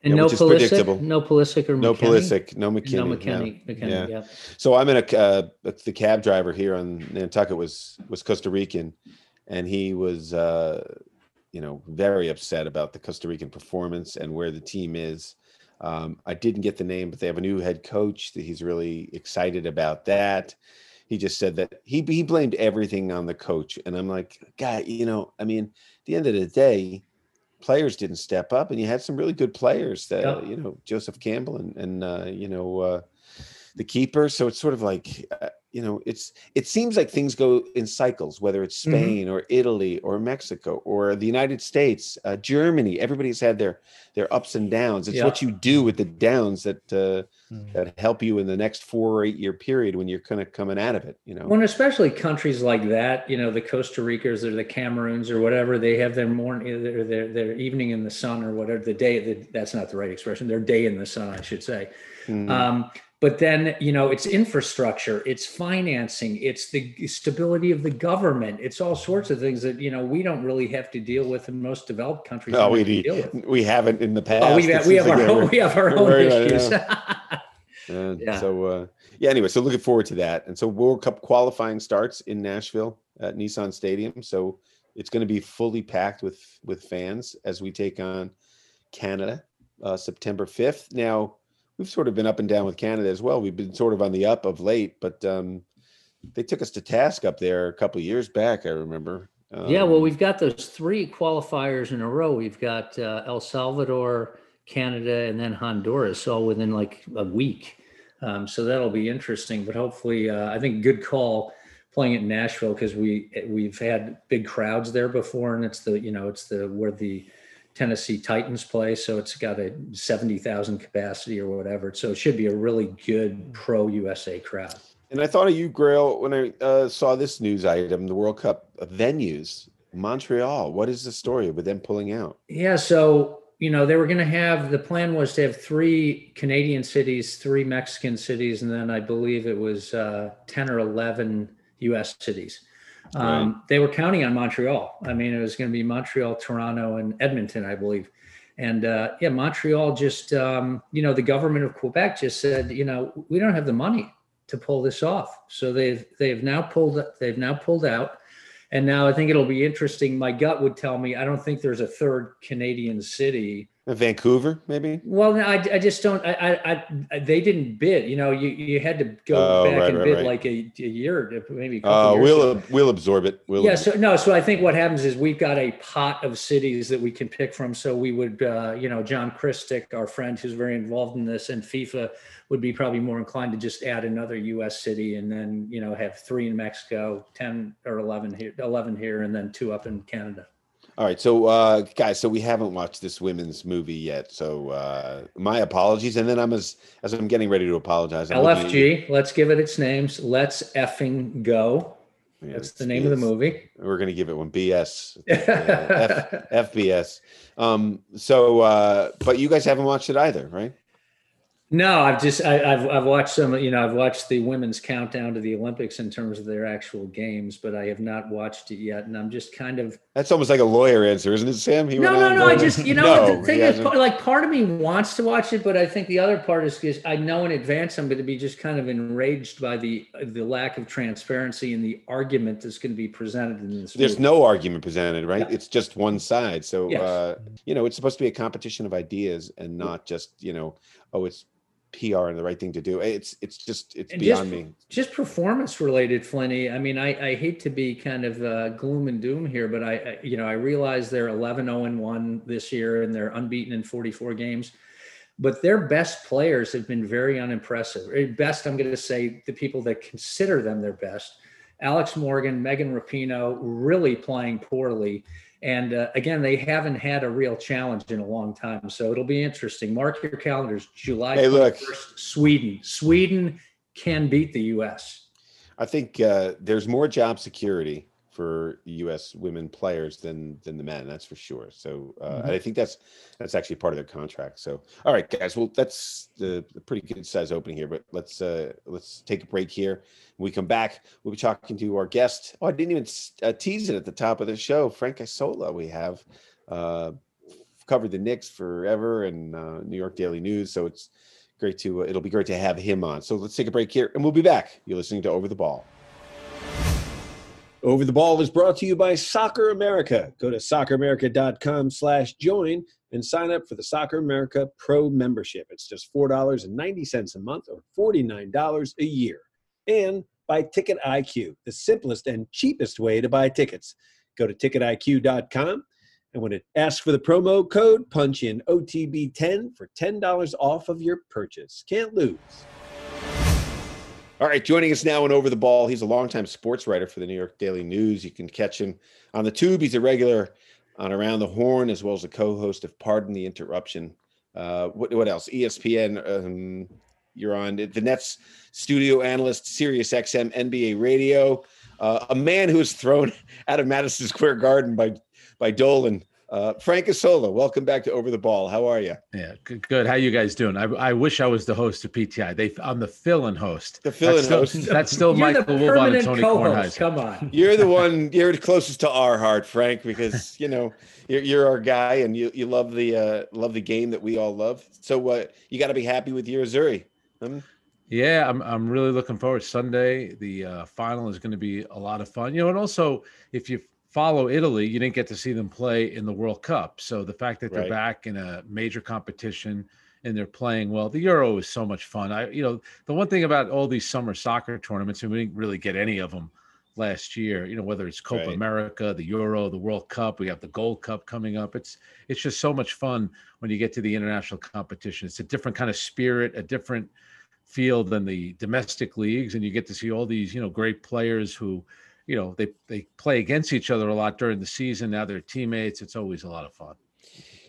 and yeah, no Pulisic, no Pulisic or no Pulisic, no McKennie, no McKennie, no. McKennie yeah. yeah. So I'm in a uh, the cab driver here on Nantucket was was Costa Rican, and he was uh, you know very upset about the Costa Rican performance and where the team is. Um, I didn't get the name, but they have a new head coach that he's really excited about that. He just said that he he blamed everything on the coach, and I'm like, God, you know, I mean, at the end of the day, players didn't step up, and you had some really good players that yeah. you know Joseph Campbell and and uh, you know uh, the keeper. So it's sort of like uh, you know it's it seems like things go in cycles whether it's mm-hmm. spain mm-hmm. or italy or mexico or the united states uh, germany everybody's had their their ups and downs it's yeah. what you do with the downs that uh, mm-hmm. that help you in the next four or eight year period when you're kind of coming out of it you know when especially countries like that you know the costa ricas or the cameroons or whatever they have their morning their, their, their evening in the sun or whatever the day the, that's not the right expression their day in the sun i should say mm-hmm. um, but then you know it's infrastructure it's financing it's the stability of the government it's all sorts of things that you know we don't really have to deal with in most developed countries no we, deal with. we haven't in the past oh, we, have, we, have like our own, we have our own issues. and yeah. so uh, yeah anyway so looking forward to that. And so world cup qualifying starts in nashville at nissan stadium. So it's going to be fully packed with with fans as we take on canada uh, september 5th now we've sort of been up and down with Canada as well. We've been sort of on the up of late, but um, they took us to task up there a couple years back. I remember. Um, yeah, well, we've got those three qualifiers in a row. We've got uh, El Salvador, Canada, and then Honduras, all within like a week. Um, so that'll be interesting. But hopefully, uh, I think good call playing it in Nashville because we we've had big crowds there before, and it's the you know it's the where the Tennessee Titans play. So it's got a 70,000 capacity or whatever. So it should be a really good pro USA crowd. And I thought of you, Grayle, when I uh, saw this news item, the World Cup venues, Montreal. What is the story with them pulling out? Yeah. So, you know, they were going to have the plan was to have three Canadian cities, three Mexican cities, and then I believe it was uh, 10 or 11 US cities. Um, right. They were counting on Montreal. I mean, it was going to be Montreal, Toronto, and Edmonton, I believe. And uh, yeah, Montreal just, um, you know, the government of Quebec just said, you know, we don't have the money to pull this off. So they've they've now pulled they've now pulled out. And now I think it'll be interesting. My gut would tell me I don't think there's a third Canadian city Vancouver, maybe. Well, I, I just don't. I, I, I, they didn't bid. You know, you, you had to go oh, back right, and right, bid right. like a, a year, maybe. Uh, we'll we'll absorb it. We'll yeah. So no. So I think what happens is we've got a pot of cities that we can pick from. So we would, uh, you know, John Kristick, our friend who's very involved in this, and FIFA would be probably more inclined to just add another U.S. city and then you know have three in Mexico, ten or eleven here, eleven here, and then two up in Canada. All right, so uh, guys, so we haven't watched this women's movie yet. So uh, my apologies, and then I'm as as I'm getting ready to apologize. I'm LFG, let's give it its names. Let's effing go. Yeah, That's the name of the movie. We're gonna give it one BS, uh, F, FBS. Um, so, uh, but you guys haven't watched it either, right? No, I've just I, have I've watched some. You know, I've watched the women's countdown to the Olympics in terms of their actual games, but I have not watched it yet. And I'm just kind of that's almost like a lawyer answer, isn't it, Sam? He no, no, no. I just you know no, the thing is like part of me wants to watch it, but I think the other part is because I know in advance I'm going to be just kind of enraged by the the lack of transparency and the argument that's going to be presented in this. There's movie. no argument presented, right? Yeah. It's just one side. So yes. uh, you know, it's supposed to be a competition of ideas and not just you know, oh, it's PR and the right thing to do. It's it's just it's and beyond just, me. Just performance related, Flinny. I mean, I, I hate to be kind of uh, gloom and doom here, but I, I you know I realize they're 11 0 and one this year and they're unbeaten in 44 games, but their best players have been very unimpressive. Best, I'm going to say the people that consider them their best. Alex Morgan, Megan Rapinoe, really playing poorly. And uh, again, they haven't had a real challenge in a long time. So it'll be interesting. Mark your calendars. July hey, 1st, Sweden. Sweden can beat the U.S. I think uh, there's more job security for U.S. women players than than the men. That's for sure. So uh, mm-hmm. I think that's that's actually part of their contract. So all right, guys. Well, that's the, the pretty good size opening here. But let's uh, let's take a break here. When we come back, we'll be talking to our guest. Oh, I didn't even uh, tease it at the top of the show. Frank Isola. We have uh, covered the Knicks forever and uh, New York Daily News. So it's great to uh, it'll be great to have him on. So let's take a break here, and we'll be back. You're listening to Over the Ball. Over the Ball is brought to you by Soccer America. Go to socceramerica.com slash join and sign up for the Soccer America Pro membership. It's just $4.90 a month or $49 a year. And by Ticket IQ, the simplest and cheapest way to buy tickets. Go to ticketiq.com and when it asks for the promo code, punch in OTB10 for $10 off of your purchase. Can't lose. All right, joining us now and over the ball, he's a longtime sports writer for the New York Daily News. You can catch him on the tube. He's a regular on Around the Horn, as well as a co-host of Pardon the Interruption. Uh, what, what else? ESPN. Um, you're on the Nets studio analyst, Sirius XM NBA Radio. Uh, a man who was thrown out of Madison Square Garden by by Dolan Uh, Frank Isola, welcome back to Over the Ball. How are you? Yeah, good. good. How you guys doing? I, I wish I was the host of PTI. They, I'm the fill-in host. The fill-in that's host. Still, that's still You're Michael the Wilbon and permanent Tony co-host. Kornheiser. Come on. You're the one. You're the closest to our heart, Frank, because you know you're, you're our guy, and you you love the uh, love the game that we all love. So uh, you got to be happy with your Azzurri. Um, Yeah, I'm I'm really looking forward. Sunday, the uh, final is going to be a lot of fun. You know, and also if you follow Italy, you didn't get to see them play in the World Cup. So the fact that they're Right. back in a major competition and they're playing well, the Euro is so much fun. I, you know, the one thing about all these summer soccer tournaments, and we didn't really get any of them last year. You know, whether it's Copa Right. America, the Euro, the World Cup, we have the Gold Cup coming up. It's it's just so much fun when you get to the international competition. It's a different kind of spirit, a different field than the domestic leagues and you get to see all these you know great players who you know they they play against each other a lot during the season now they're teammates it's always a lot of fun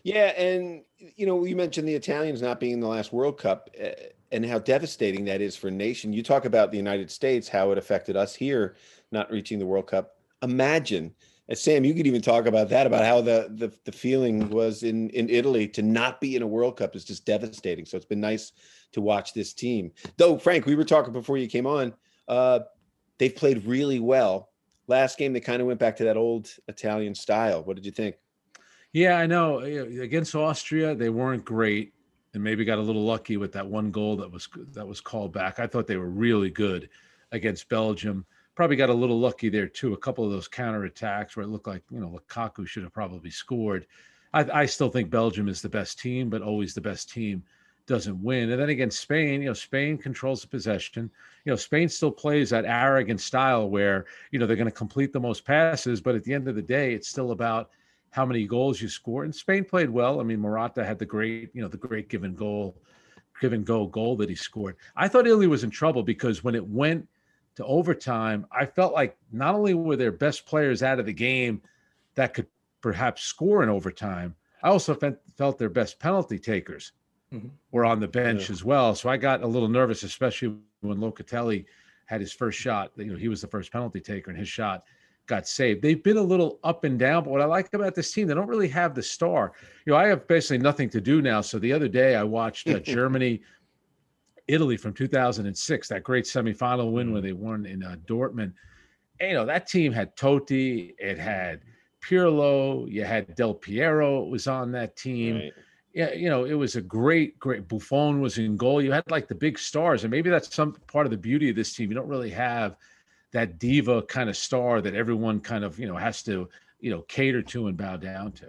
yeah, and you know you mentioned the Italians not being in the last World Cup, uh, and how devastating that is for a nation. You talk about the United States, how it affected us here not reaching the World Cup. Imagine, uh, Sam, you could even talk about that, about how the the, the feeling was in in Italy to not be in a World Cup is just devastating. So it's been nice to watch this team. Though, Frank, we were talking before you came on. Uh, they've played really well. Last game, they kind of went back to that old Italian style. What did you think? yeah i know. Uh, against austria they weren't great and maybe got a little lucky with that one goal that was that was called back. I thought they were really good against belgium. Probably got a little lucky there too. A couple of those counter attacks where it looked like you know lukaku should have probably scored. I, I still think belgium is the best team but always the best team doesn't win. And then against Spain, you know, Spain controls the possession. You know, Spain still plays that arrogant style where, you know, they're going to complete the most passes, but at the end of the day, it's still about how many goals you score. And Spain played well. I mean, Morata had the great, you know, the great given goal, given goal goal that he scored. I thought Italy was in trouble because when it went to overtime, I felt like not only were their best players out of the game that could perhaps score in overtime, I also felt, their best penalty takers Mhm. were on the bench as well. So I got a little nervous, especially when Locatelli had his first shot. You know, he was the first penalty taker, and his shot got saved. They've been a little up and down, but what I like about this team, they don't really have the star. You know, I have basically nothing to do now. So the other day I watched uh, Germany, Italy from 2006, that great semifinal win where they won in uh, Dortmund. And, you know, that team had Totti, it had Pirlo, you had Del Piero was on that team Right. Yeah, you know, it was a great, great. Buffon was in goal. You had like the big stars, and maybe that's some part of the beauty of this team. You don't really have that diva kind of star that everyone kind of you know has to you know cater to and bow down to.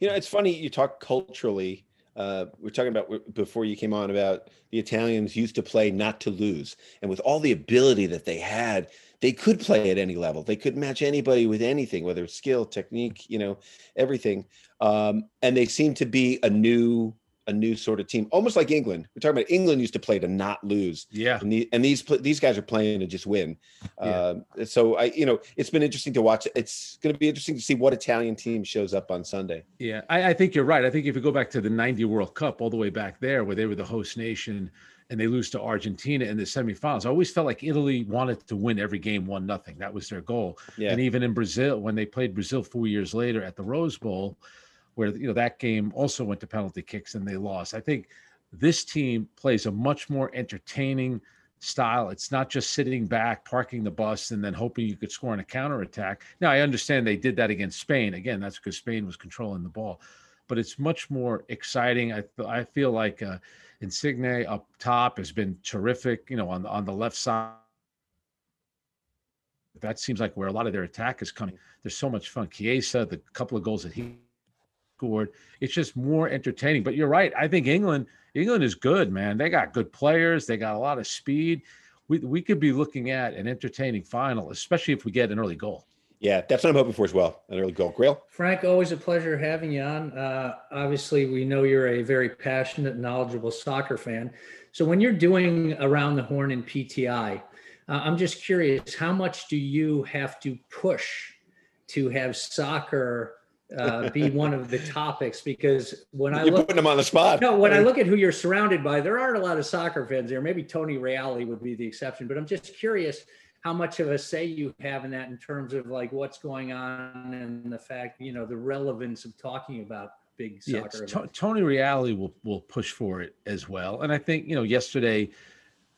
You know, it's funny you talk culturally. Uh, we're talking about before you came on about the Italians used to play not to lose, and with all the ability that they had, they could play at any level. They could match anybody with anything, whether it's skill, technique, you know, everything. Um, and they seem to be a new, a new sort of team, almost like England. We're talking about England used to play to not lose, Yeah, and, the, and these these guys are playing to just win. Yeah. Um, so I, you know, it's been interesting to watch. It's going to be interesting to see what Italian team shows up on Sunday. yeah, I, I think you're right. I think if you go back to the '90 World Cup, all the way back there, where they were the host nation and they lose to Argentina in the semifinals, I always felt like Italy wanted to win every game, one nothing. That was their goal. Yeah, And even in Brazil, when they played Brazil four years later at the Rose Bowl, where you know that game also went to penalty kicks and they lost. I think this team plays a much more entertaining style. It's not just sitting back, parking the bus, and then hoping you could score on a counterattack. Now I understand they did that against Spain. Again, that's because Spain was controlling the ball, but it's much more exciting. I I feel like uh, Insigne up top has been terrific. You know, on on the left side that seems like where a lot of their attack is coming. There's so much fun. Chiesa, the couple of goals that he scored, it's just more entertaining. But you're right. I think England, England is good, man. They got good players. They got a lot of speed. We we could be looking at an entertaining final, especially if we get an early goal. Yeah, that's what I'm hoping for as well. An early goal. Grayle. Frank, always a pleasure having you on. Uh, obviously, we know you're a very passionate, knowledgeable soccer fan. So, when you're doing around the horn in PTI, uh, I'm just curious, how much do you have to push to have soccer uh, be one of the topics? Because when I You're look, putting them on the spot. no, when I look at who you're surrounded by, there aren't a lot of soccer fans there. Maybe Tony Reali would be the exception, but I'm just curious how much of a say you have in that in terms of like what's going on and the fact, you know, the relevance of talking about big soccer. Yeah, Tony Reali will will push for it as well, and I think you know yesterday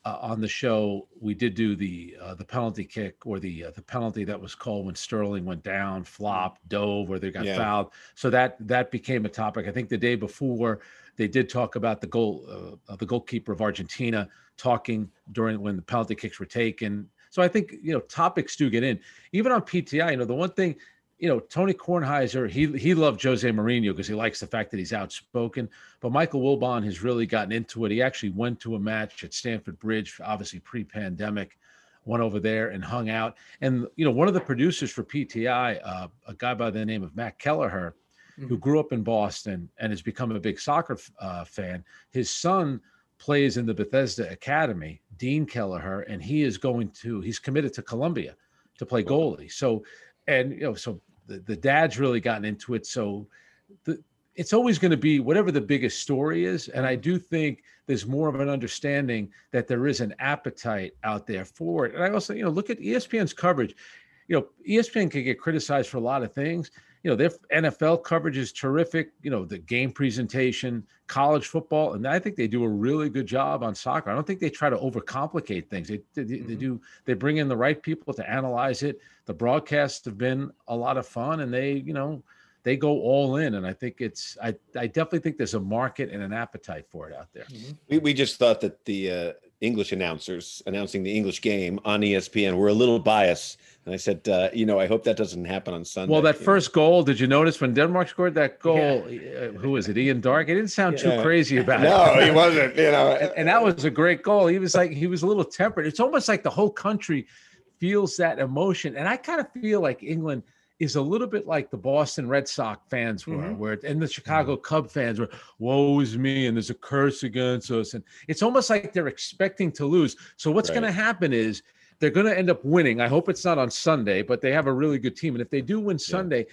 uh, on the show we did do the uh, the penalty kick or the uh, the penalty that was called when Sterling went down, flopped, dove, or they got yeah. fouled. So that that became a topic. I think the day before they did talk about the goal uh, the goalkeeper of Argentina talking during when the penalty kicks were taken. So I think you know topics do get in. Even on PTI, you know the one thing you know, Tony Kornheiser, he he loved Jose Mourinho because he likes the fact that he's outspoken. But Michael Wilbon has really gotten into it. He actually went to a match at Stamford Bridge, obviously pre-pandemic, went over there and hung out. And you know, one of the producers for PTI, uh, a guy by the name of Matt Kelleher, mm-hmm. who grew up in Boston and has become a big soccer uh, fan. His son plays in the Bethesda Academy, Dean Kelleher, and he is going to he's committed to Columbia to play goalie. So and you know, so the, the dad's really gotten into it. So the, it's always going to be whatever the biggest story is. And I do think there's more of an understanding that there is an appetite out there for it. And I also, you know, look at ESPN's coverage. You know, ESPN can get criticized for a lot of things. You know, their NFL coverage is terrific. You know, the game presentation, college football, and I think they do a really good job on soccer. I don't think they try to overcomplicate things. They, they, mm-hmm. they do. They bring in the right people to analyze it the broadcasts have been a lot of fun and they you know they go all in and i think it's i, I definitely think there's a market and an appetite for it out there mm-hmm. we, we just thought that the uh, english announcers announcing the english game on espn were a little biased and I said, uh, you know, I hope that doesn't happen on Sunday. Well, that first know? goal, did you notice when Denmark scored that goal? Yeah. Uh, who was it? Ian Darke? It didn't sound yeah. too crazy about no, it. No, he wasn't. You know, and, and, that was a great goal. He was like, he was a little tempered. It's almost like the whole country feels that emotion. And I kind of feel like England is a little bit like the Boston Red Sox fans were, mm-hmm. where and the Chicago mm-hmm. Cub fans were, woe is me, and there's a curse against us. And it's almost like they're expecting to lose. So what's right. going to happen is they're going to end up winning. I hope it's not on Sunday, but they have a really good team. And if they do win Sunday,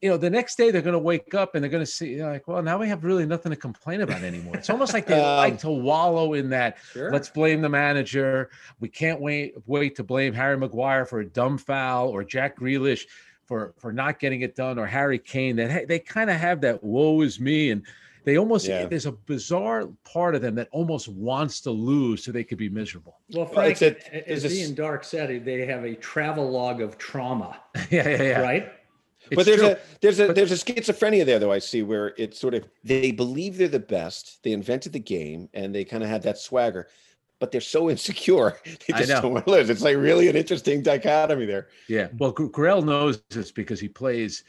you know, the next day they're going to wake up and they're going to see like, well, now we have really nothing to complain about anymore. It's almost like they um, like to wallow in that. Sure. Let's blame the manager. We can't wait wait to blame Harry Maguire for a dumb foul or Jack Grealish for for not getting it done or Harry Kane. That they kind of have that woe is me and they almost yeah. there's a bizarre part of them that almost wants to lose so they could be miserable. Well, Frank, well, a, as Ian Darke said, they have a travel log of trauma. yeah, yeah, yeah. Right but there's true. a there's a but, there's a schizophrenia there though I see where it's sort of they believe they're the best. They invented the game and they kind of have that swagger, but they're so insecure. They just don't want to lose. It's like really an interesting dichotomy there. Yeah. Well, Grayle knows this because he plays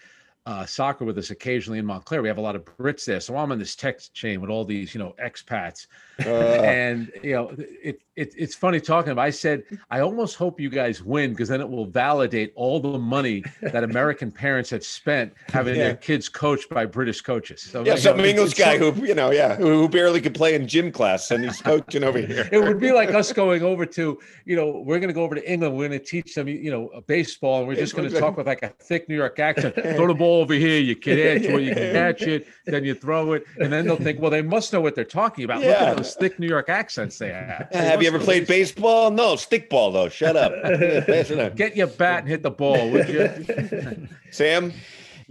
uh, soccer with us occasionally in Montclair. We have a lot of Brits there, so I'm on this text chain with all these, you know, expats, uh. and you know, it, it, it's funny talking about. I said I almost hope you guys win because then it will validate all the money that American parents have spent having yeah. their kids coached by British coaches. So, yeah, some know, English guy who you know, yeah, who, who, barely could play in gym class and he's coaching over here. It would be like us going over to, you know, we're going to go over to England. We're going to teach them, you know, baseball, and we're just going to talk with like a thick New York accent. Throw the ball over here, you kid, where you can catch it, then you throw it, and then they'll think, well, they must know what they're talking about. Yeah. Look at those thick New York accents they have. They have you ever played baseball? No, stickball though. Shut up. Get your bat and hit the ball, would you? Sam.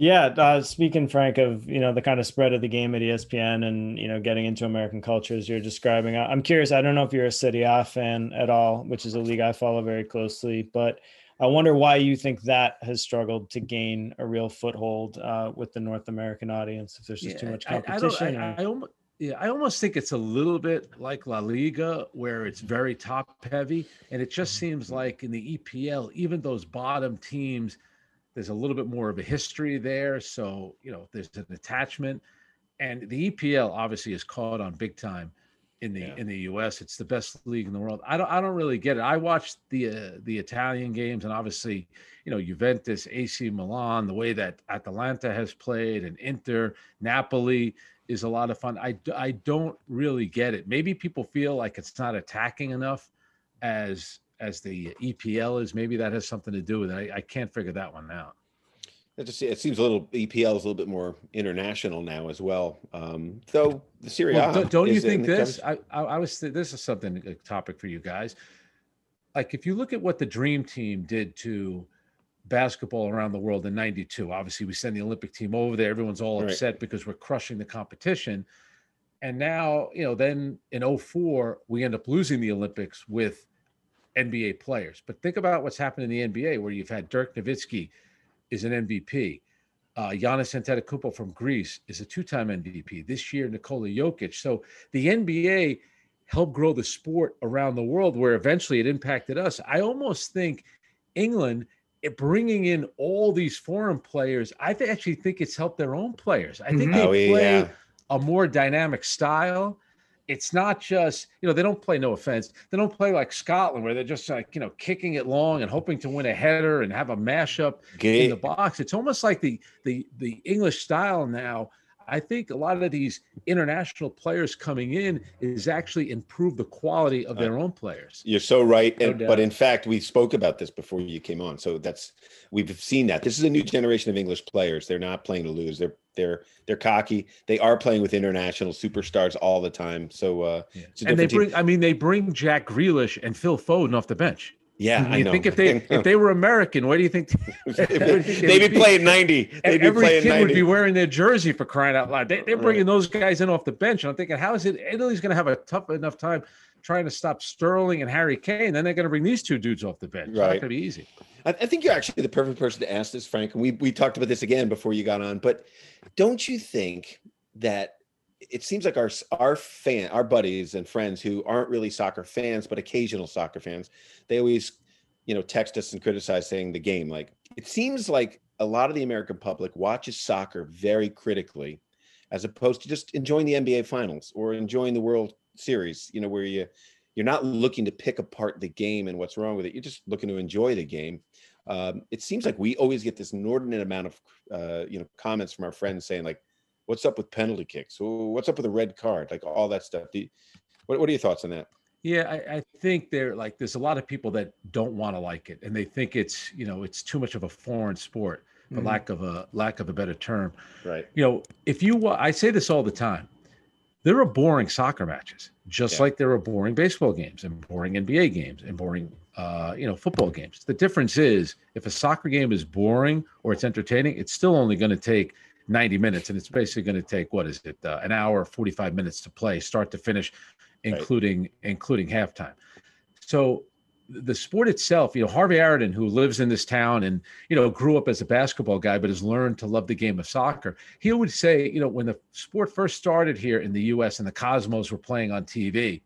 Yeah, uh, speaking Frank of you know the kind of spread of the game at ESPN and you know getting into American cultures you're describing. I'm curious. I don't know if you're a Serie A fan at all, which is a league I follow very closely, but I wonder why you think that has struggled to gain a real foothold uh, with the North American audience. If there's just yeah, too much competition. I, I, I, almost, yeah, I almost think it's a little bit like La Liga, where it's very top heavy. And it just seems mm-hmm. like in the EPL, even those bottom teams, there's a little bit more of a history there. So, you know, there's an attachment. And the EPL obviously is caught on big time in the yeah. in the US. It's the best league in the world. I don't I don't really get it. I watched the uh, the Italian games and obviously, you know, Juventus, AC Milan, the way that Atalanta has played and Inter, Napoli, is a lot of fun. I, I don't really get it. Maybe people feel like it's not attacking enough as as the EPL is. Maybe that has something to do with it. I, I can't figure that one out. It just it seems a little EPL is a little bit more international now as well. Um, though the Serie well, don't, don't you think this? I, I, I was this is something a topic for you guys. like if you look at what the dream team did to basketball around the world in 92 obviously we send the olympic team over there everyone's all Right. upset because we're crushing the competition and now you know then in 04 we end up losing the olympics with nba players but think about what's happened in the nba where you've had dirk nowitzki is an mvp uh, Giannis Antetokounmpo from Greece is a two-time MVP. This year, Nikola Jokic. So the NBA helped grow the sport around the world, where eventually it impacted us. I almost think England it bringing in all these foreign players. I th- actually think it's helped their own players. I think Mhm. they Oh, play yeah. a more dynamic style. It's not just, you know, they don't play, no offense, they don't play like Scotland where they're just like, you know, kicking it long and hoping to win a header and have a mashup in the box. It's almost like the the the English style now. I think a lot of these international players coming in is actually improve the quality of their own players. You're so right. No And, but in fact, we spoke about this before you came on. So that's we've seen that. This is a new generation of English players. They're not playing to lose. They're they're they're cocky. They are playing with international superstars all the time. So uh Yeah. it's a And they different team. bring, I mean, they bring Jack Grealish and Phil Foden off the bench. Yeah, I you know. think if they if they were American, what do you think they'd be playing 90. They'd be every playing kid 90. would be wearing their jersey for crying out loud. They, they're Right. bringing those guys in off the bench. And I'm thinking, how is it Italy's going to have a tough enough time trying to stop Sterling and Harry Kane? Then they're going to bring these two dudes off the bench. It's not going to be easy. I, I think you're actually the perfect person to ask this, Frank. And we we talked about this again before you got on. But don't you think that it seems like our our fan, our buddies and friends who aren't really soccer fans but occasional soccer fans, they always, you know, text us and criticize saying the game. Like it seems like a lot of the American public watches soccer very critically, as opposed to just enjoying the NBA finals or enjoying the World Series. You know, where you you're not looking to pick apart the game and what's wrong with it. You're just looking to enjoy the game. Um, it seems like we always get this inordinate amount of uh, you know comments from our friends saying like, "What's up with penalty kicks? What's up with a red card? Like all that stuff." You, what, what are your thoughts on that? Yeah, I, I think they're like there's a lot of people that don't want to like it, and they think it's you know it's too much of a foreign sport, for Mhm. lack of a lack of a better term. Right. You know, if you I say this all the time, there are boring soccer matches, just Yeah. like there are boring baseball games and boring NBA games and boring uh, you know football games. The difference is if a soccer game is boring or it's entertaining, it's still only going to take 90 minutes, and it's basically going to take what is it uh, an hour 45 minutes to play, start to finish, Right. including including halftime. So the sport itself, you know, Harvey Araton, who lives in this town and you know grew up as a basketball guy, but has learned to love the game of soccer. He would say, you know, when the sport first started here in the U.S. and the Cosmos were playing on TV,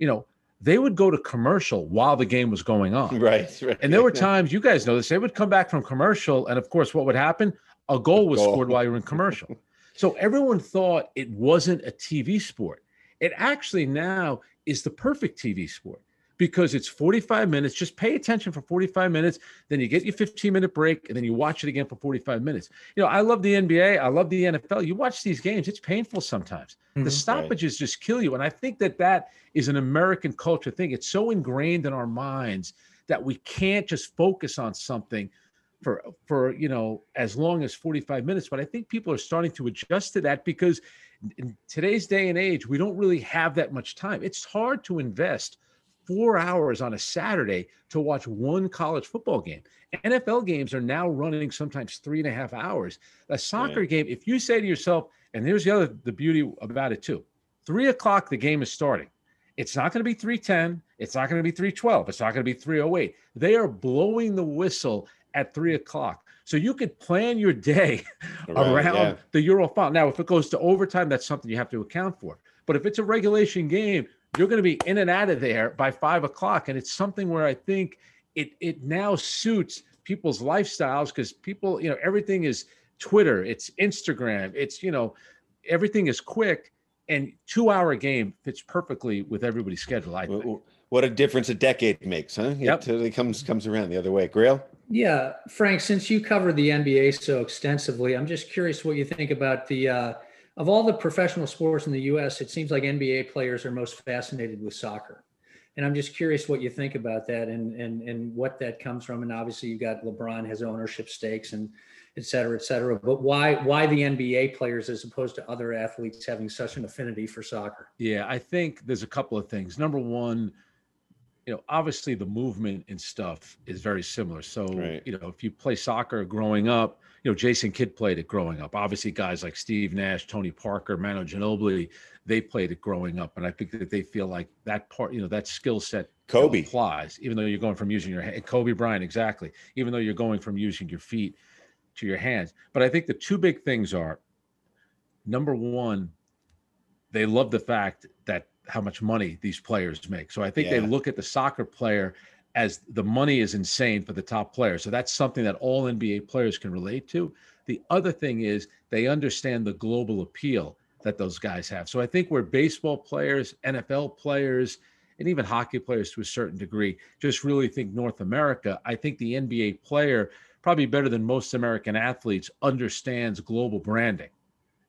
you know, they would go to commercial while the game was going on. Right. Right. And there were times, you guys know this, they would come back from commercial, and of course, what would happen? A goal was Goal. scored while you were in commercial. So everyone thought it wasn't a TV sport. It actually now is the perfect TV sport because it's 45 minutes. Just pay attention for 45 minutes. Then you get your 15 minute break and then you watch it again for 45 minutes. You know, I love the NBA. I love the NFL. You watch these games, it's painful sometimes. The Mhm. stoppages just kill you. And I think that that is an American culture thing. It's so ingrained in our minds that we can't just focus on something for for you know as long as 45 minutes but i think people are starting to adjust to that because in today's day and age we don't really have that much time. It's hard to invest four hours on a saturday to watch one college football game. Nfl games are now running sometimes three and a half hours. A soccer game if you say to yourself and here's the other the beauty about it too three o'clock the game is starting. It's not going to be 310 it's not going to be 312 it's not going to be 308 they are blowing the whistle at three o'clock. So you could plan your day Right, around yeah. the Euro final. Now, if it goes to overtime, that's something you have to account for. But if it's a regulation game, you're going to be in and out of there by five o'clock. And it's something where I think it it now suits people's lifestyles because people, you know, everything is Twitter, it's Instagram, it's you know, everything is quick. And two hour game fits perfectly with everybody's schedule. I think. w- What a difference a decade makes, huh? Yep. It totally comes comes around the other way. Grayle. Yeah, Frank, since you covered the NBA so extensively, I'm just curious what you think about the uh, of all the professional sports in the US, it seems like NBA players are most fascinated with soccer. And I'm just curious what you think about that and and and what that comes from. And obviously you got LeBron has ownership stakes and et cetera, et cetera. But why why the NBA players as opposed to other athletes having such an affinity for soccer? Yeah, I think there's a couple of things. Number one, you know, obviously the movement and stuff is very similar. So, Right. you know, if you play soccer growing up, you know, Jason Kidd played it growing up. Obviously, guys like Steve Nash, Tony Parker, Manu Ginobili, they played it growing up. And I think that they feel like that part, you know, that skill set Kobe. applies, even though you're going from using your hand. Kobe Bryant, exactly. Even though you're going from using your feet to your hands. But I think the two big things are number one, they love the fact that how much money these players make. So I think they look at the soccer player as the money is insane for the top player. So that's something that all NBA players can relate to. The other thing is they understand the global appeal that those guys have. So I think where baseball players, NFL players, and even hockey players to a certain degree just really think North America, I think the NBA player, probably better than most American athletes, understands global branding.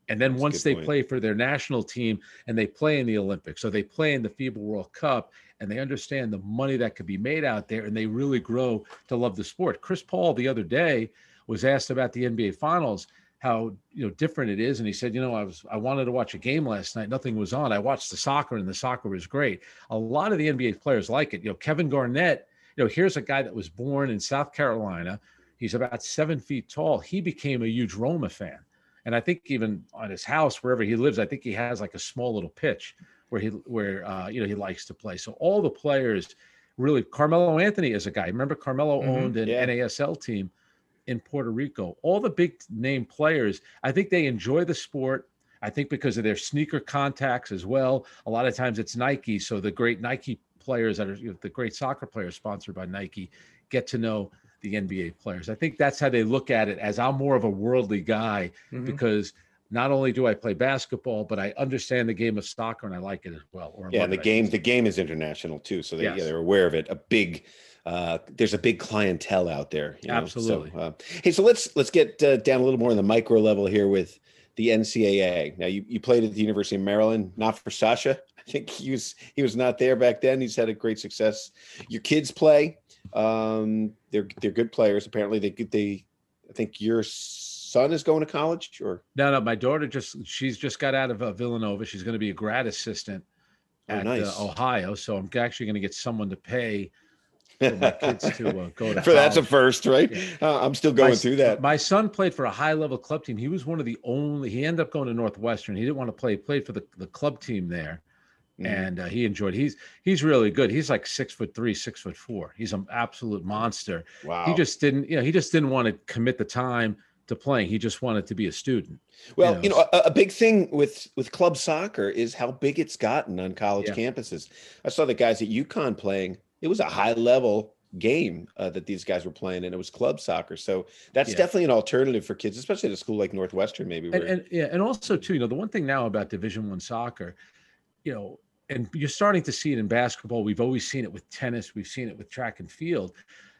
And then That's once they point. play for their national team and they play in the Olympics, so they play in the FIBA World Cup, and they understand the money that could be made out there, and they really grow to love the sport. Chris Paul the other day was asked about the NBA Finals, how you know different it is, and he said, you know, I was I wanted to watch a game last night, nothing was on. I watched the soccer, and the soccer was great. A lot of the NBA players like it. You know, Kevin Garnett. You know, here's a guy that was born in South Carolina. He's about seven feet tall. He became a huge Roma fan. And I think even on his house, wherever he lives, I think he has like a small little pitch where he where uh, you know he likes to play. So all the players really Carmelo Anthony is a guy. Remember Carmelo Mhm. owned an Yeah. NASL team in Puerto Rico. All the big name players, I think they enjoy the sport. I think because of their sneaker contacts as well. A lot of times it's Nike, so the great Nike players that are you know, the great soccer players sponsored by Nike get to know the NBA players. I think that's how they look at it as I'm more of a worldly guy Mhm. because not only do I play basketball, but I understand the game of soccer and I like it as well. Or Yeah, the it, game the game is international too, so they yeah, Yes. they're aware of it. A big uh, there's a big clientele out there. you know, so, Absolutely. uh, hey, so let's let's get uh, down a little more on the micro level here with the NCAA. Now you, you played at the University of Maryland, not for Sasha. I think he was he was not there back then. He's had a great success. Your kids play. Um, they're they're good players. Apparently they they I think your son is going to college or No, no, my daughter just she's just got out of uh, Villanova. She's going to be a grad assistant Oh, at nice. uh, Ohio. So I'm actually going to get someone to pay for my kids to uh, go to for that's a first, right? Yeah. Uh, I'm still going my, through that. My son played for a high level club team. He was one of the only. He ended up going to Northwestern. He didn't want to play. He played for the, the club team there, Mhm. and uh, he enjoyed. He's he's really good. He's like six foot three, six foot four. He's an absolute monster. Wow. He just didn't. You know, he just didn't want to commit the time to playing. He just wanted to be a student. Well, know, you know, a, a big thing with with club soccer is how big it's gotten on college Yeah. campuses. I saw the guys at UConn playing. It was a high level game uh, that these guys were playing, and it was club soccer. So that's Yeah. definitely an alternative for kids, especially at a school like Northwestern, maybe. and, and yeah, and also too, you know, the one thing now about Division One soccer, you know, and you're starting to see it in basketball. We've always seen it with tennis. We've seen it with track and field.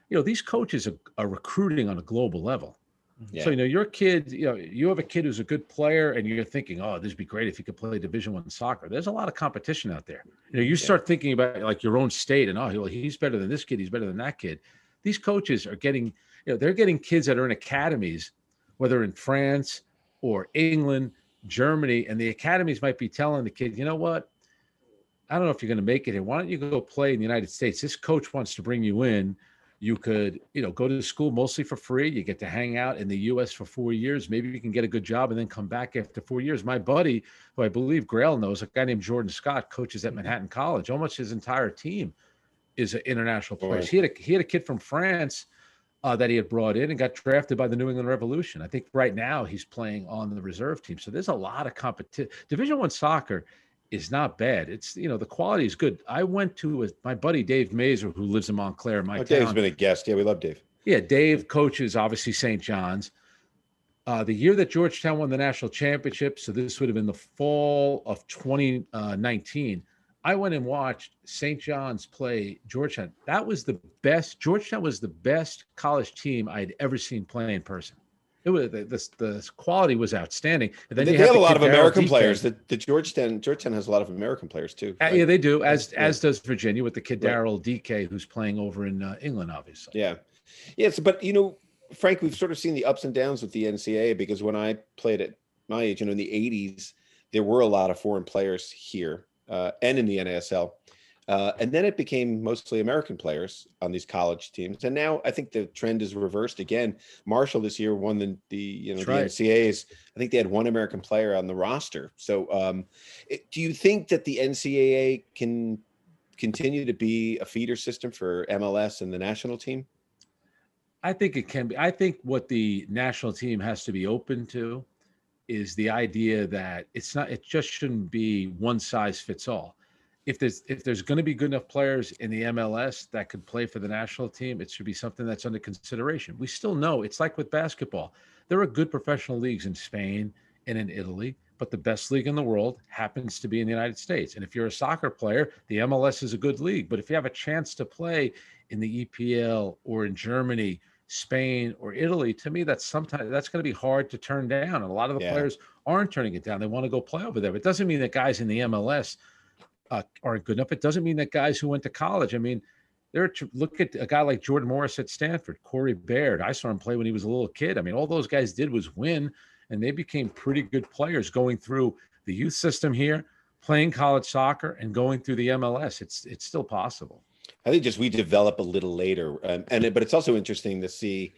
You know, these coaches are, are recruiting on a global level. Mm-hmm. yeah. So you know, your kid, you know, you have a kid who's a good player, and you're thinking, oh, this would be great if he could play Division One soccer. There's a lot of competition out there. You know, you start thinking about like your own state, and oh, well, he's better than this kid. He's better than that kid. These coaches are getting, you know, they're getting kids that are in academies, whether in France or England, Germany, and the academies might be telling the kid, you know what? I don't know if you're going to make it here. Why don't you go play in the United States? This coach wants to bring you in. You could, you know, go to school mostly for free. You get to hang out in the U.S. for four years. Maybe you can get a good job and then come back after four years. My buddy, who I believe Grayle knows, a guy named Jordan Scott, coaches at Manhattan College. Almost his entire team is an international players. Boy. He had a he had a kid from France uh, that he had brought in and got drafted by the New England Revolution. I think right now he's playing on the reserve team. So there's a lot of competition. Division One soccer is not bad. It's you know the quality is good. I went to a, my buddy Dave Masur who lives in Montclair, my oh. Dave's been a guest. Yeah, we love Dave. Yeah, Dave coaches obviously St. John's. Uh, the year that Georgetown won the national championship, so this would have been the fall of 2019. I went and watched St. John's play Georgetown. That was the best. Georgetown was the best college team I had ever seen play in person. It was the the, the quality was outstanding. And then They, have a lot of American players. The, the Georgetown Georgetown has a lot of American players too. Uh, right? yeah, they do. As Yeah. as does Virginia with the kid Right. Daryl Dike, who's playing over in uh, England, obviously. Yeah. Yes, but you know, Frank, we've sort of seen the ups and downs with the NCAA because when I played at my age, you know, in the 80s, there were a lot of foreign players here uh, and in the NASL. Uh, and then it became mostly American players on these college teams. And now I think the trend is reversed again. Marshall this year won the, the you know That's the right. NCAAs. I think they had one American player on the roster. So um, it, do you think that the NCAA can continue to be a feeder system for MLS and the national team? I think it can be. I think what the national team has to be open to is the idea that it's not. It just shouldn't be one size fits all. If there's if there's going to be good enough players in the MLS that could play for the national team, it should be something that's under consideration. We still know it's like with basketball. There are good professional leagues in Spain and in Italy, but the best league in the world happens to be in the United States. And if you're a soccer player, the MLS is a good league. But if you have a chance to play in the EPL or in Germany, Spain, or Italy, to me, that's sometimes that's going to be hard to turn down. And a lot of the Yeah. players aren't turning it down. They want to go play over there. But it doesn't mean that guys in the MLS uh, aren't good enough. It doesn't mean that guys who went to college. I mean, there. Look at a guy like Jordan Morris at Stanford, Corey Baird. I saw him play when he was a little kid. I mean, all those guys did was win, and they became pretty good players going through the youth system here, playing college soccer, and going through the MLS. It's it's still possible. I think just we develop a little later, um, and it, but it's also interesting to see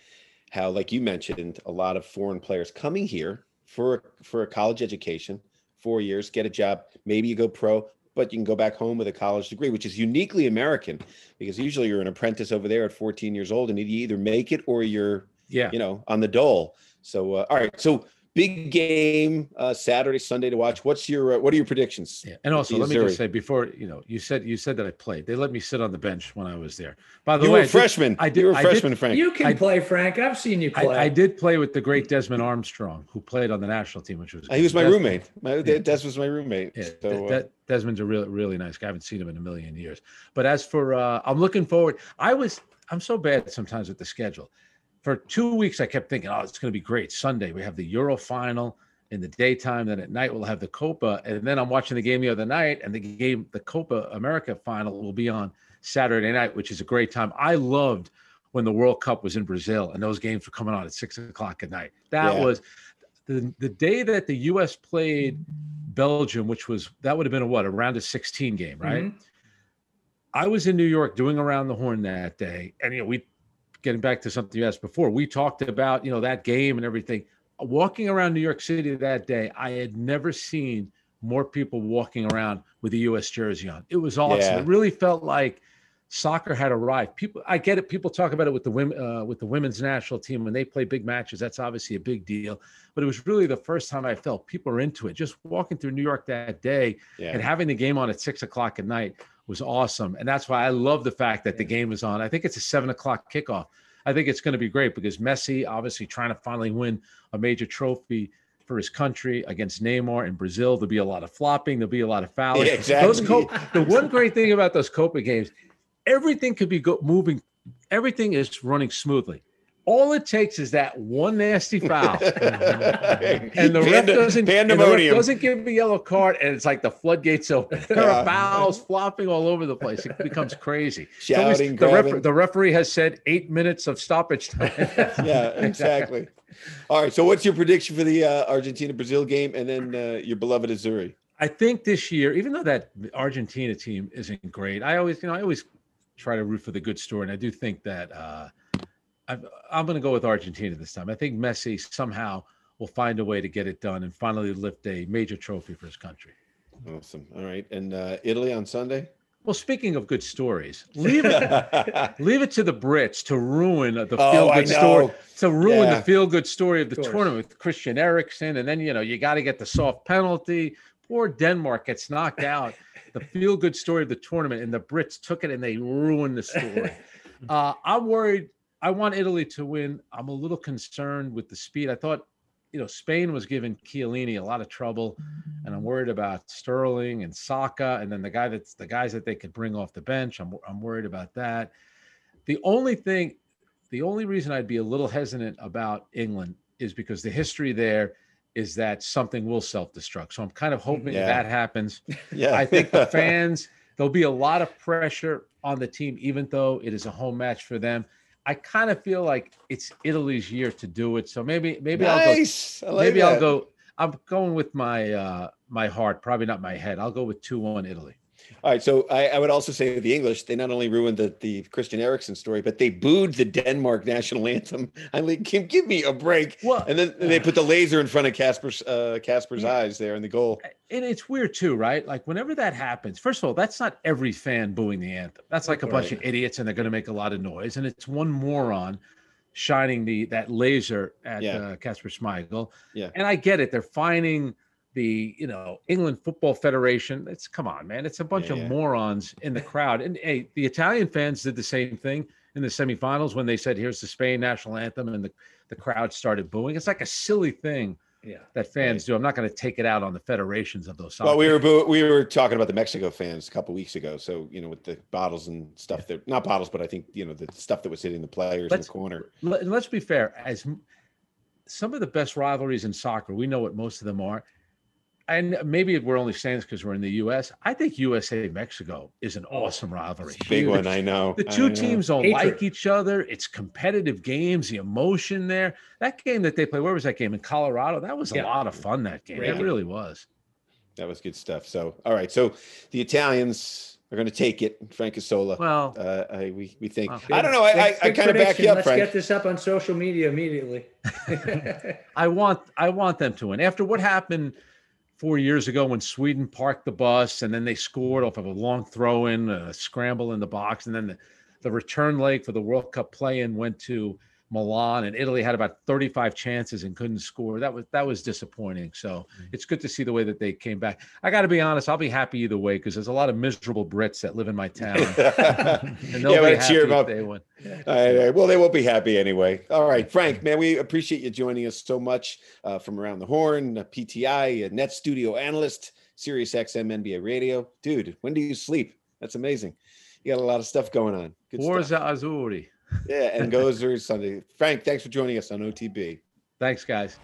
how, like you mentioned, a lot of foreign players coming here for for a college education, four years, get a job, maybe you go pro, but you can go back home with a college degree, which is uniquely American because usually you're an apprentice over there at 14 years old, and you either make it or you're Yeah. you know on the dole. So uh, all right, so big game uh, Saturday, Sunday to watch. What's your uh, what are your predictions? Yeah, and also let me just say before you know, you said you said that I played. They let me sit on the bench when I was there. By the You way, were I a did- freshman. I did- You were a I did- freshman, Frank. You can I- play, Frank. I've seen you I, play. I did play with the great Desmond Armstrong, who played on the national team, which was Uh, he was my Des- roommate. My Yeah. Des was my roommate. Yeah, so, De- uh, De- Desmond's a really really nice guy. I haven't seen him in a million years. But as for uh, I'm looking forward. I was I'm so bad sometimes with the schedule. For two weeks, I kept thinking, oh, it's going to be great. Sunday we have the Euro final in the daytime. Then at night we'll have the Copa, and then I'm watching the game the other night, and the game the Copa America final will be on Saturday night, which is a great time. I loved when the World Cup was in Brazil and those games were coming on at six o'clock at night. That Yeah. was the the day that the U.S. played Belgium, which was that would have been a what a round of 16 game, right? Mhm. I was in New York doing around the horn that day, and you know we getting back to something you asked before. We talked about you know that game and everything. Walking around New York City that day, I had never seen more people walking around with a U.S. jersey on. It was awesome. Yeah. It really felt like soccer had arrived. People, I get it. People talk about it with the women, uh, with the women's national team when they play big matches. That's obviously a big deal. But it was really the first time I felt people are into it. Just walking through New York that day yeah. and having the game on at six o'clock at night was awesome. And that's why I love the fact that the game was on. I think it's a seven o'clock kickoff. I think it's going to be great because Messi, obviously trying to finally win a major trophy for his country against Neymar in Brazil. There'll be a lot of flopping. There'll be a lot of fouling. Yeah, exactly. Those Co- the one great thing about those Copa games, everything could be go- moving. Everything is running smoothly. All it takes is that one nasty foul, and the ref doesn't. and the ref doesn't give a yellow card, and it's like the floodgates open. There Yeah. are fouls flopping all over the place. It becomes crazy. It's always- Shouting, the, ref- the referee has said eight minutes of stoppage time. yeah, exactly. All right. So, what's your prediction for the uh, Argentina Brazil game, and then uh, your beloved Azzurri? I think this year, even though that Argentina team isn't great, I always, you know, I always try to root for the good story, and I do think that uh, I'm, I'm going to go with Argentina this time. I think Messi somehow will find a way to get it done and finally lift a major trophy for his country. Awesome. All right. And uh, Italy on Sunday. Well, speaking of good stories, leave it leave it to the Brits to ruin the Oh, feel I good story know. to ruin Yeah. the feel good story of the Of tournament with Christian Eriksen, and then you know you got to get the soft penalty. Poor Denmark gets knocked out. The feel good story of the tournament, and the Brits took it and they ruined the story. uh, I'm worried. I want Italy to win. I'm a little concerned with the speed. I thought, you know, Spain was giving Chiellini a lot of trouble, and I'm worried about Sterling and Saka, and then the guy that's the guys that they could bring off the bench. I'm I'm worried about that. The only thing, the only reason I'd be a little hesitant about England is because the history there is that something will self-destruct. So I'm kind of hoping Yeah. that happens. Yeah. I think the fans, there'll be a lot of pressure on the team, even though it is a home match for them. I kind of feel like it's Italy's year to do it. So maybe, maybe I'll go. like Maybe I'll go. I'm going with my uh my heart, probably not my head. I'll go with two one Italy. All right, so I, I, would also say the English, they not only ruined the, the Christian Eriksen story, but they booed the Denmark national anthem. I mean, give, give me a break. Well, and then they put the laser in front of Kasper's uh, Kasper's yeah. eyes there in the goal. And it's weird too, right? Like whenever that happens, first of all, that's not every fan booing the anthem. That's like a right. bunch of idiots, and they're going to make a lot of noise. And it's one moron shining the that laser at yeah. Kasper uh, Schmeichel. Yeah, and I get it. They're finding – the you know England Football Federation. It's come on, man. It's a bunch yeah, of yeah. morons in the crowd. And hey, the Italian fans did the same thing in the semifinals when they said, "Here's the Spain national anthem," and the the crowd started booing. It's like a silly thing. Yeah, that fans do. I'm not going to take it out on the federations of those. Well, we were boo- we were talking about the Mexico fans a couple weeks ago. So you know, with the bottles and stuff that not bottles, but I think you know the stuff that was hitting the players let's, in the corner. Let, let's be fair. As some of the best rivalries in soccer, we know what most of them are and maybe we're only saying this because we're in the U.S. I think USA Mexico is an oh, awesome rivalry. Big one, I know. The two know. teams don't Hatred. like each other. It's competitive games. The emotion there. That game that they played, where was that game in Colorado? That was a lot of fun. That game, it really was. That was good stuff. So, all right. So the Italians are going to take it. Frank Isola. Well, uh, I, we we think. Well, I don't know. I, I, I kind of back you up. Let's Frank. get this up on social media immediately. I want I want them to win after what happened four years ago when Sweden parked the bus and then they scored off of a long throw in, a scramble in the box, and then the, the return leg for the World Cup play in went to Milan and Italy had about 35 chances and couldn't score. That was that was disappointing. So mm-hmm. it's good to see the way that they came back. I got to be honest, I'll be happy either way because there's a lot of miserable Brits that live in my town. and they'll yeah, be cheer them up. They win. well, they won't be happy anyway. All right, Frank, man, we appreciate you joining us so much uh, from around the horn, PTI, a net studio analyst, Sirius XM NBA radio. Dude, when do you sleep? That's amazing. You got a lot of stuff going on. Good Forza stuff. Azzurri yeah, and goes through Sunday. Frank, thanks for joining us on OTB. Thanks, guys.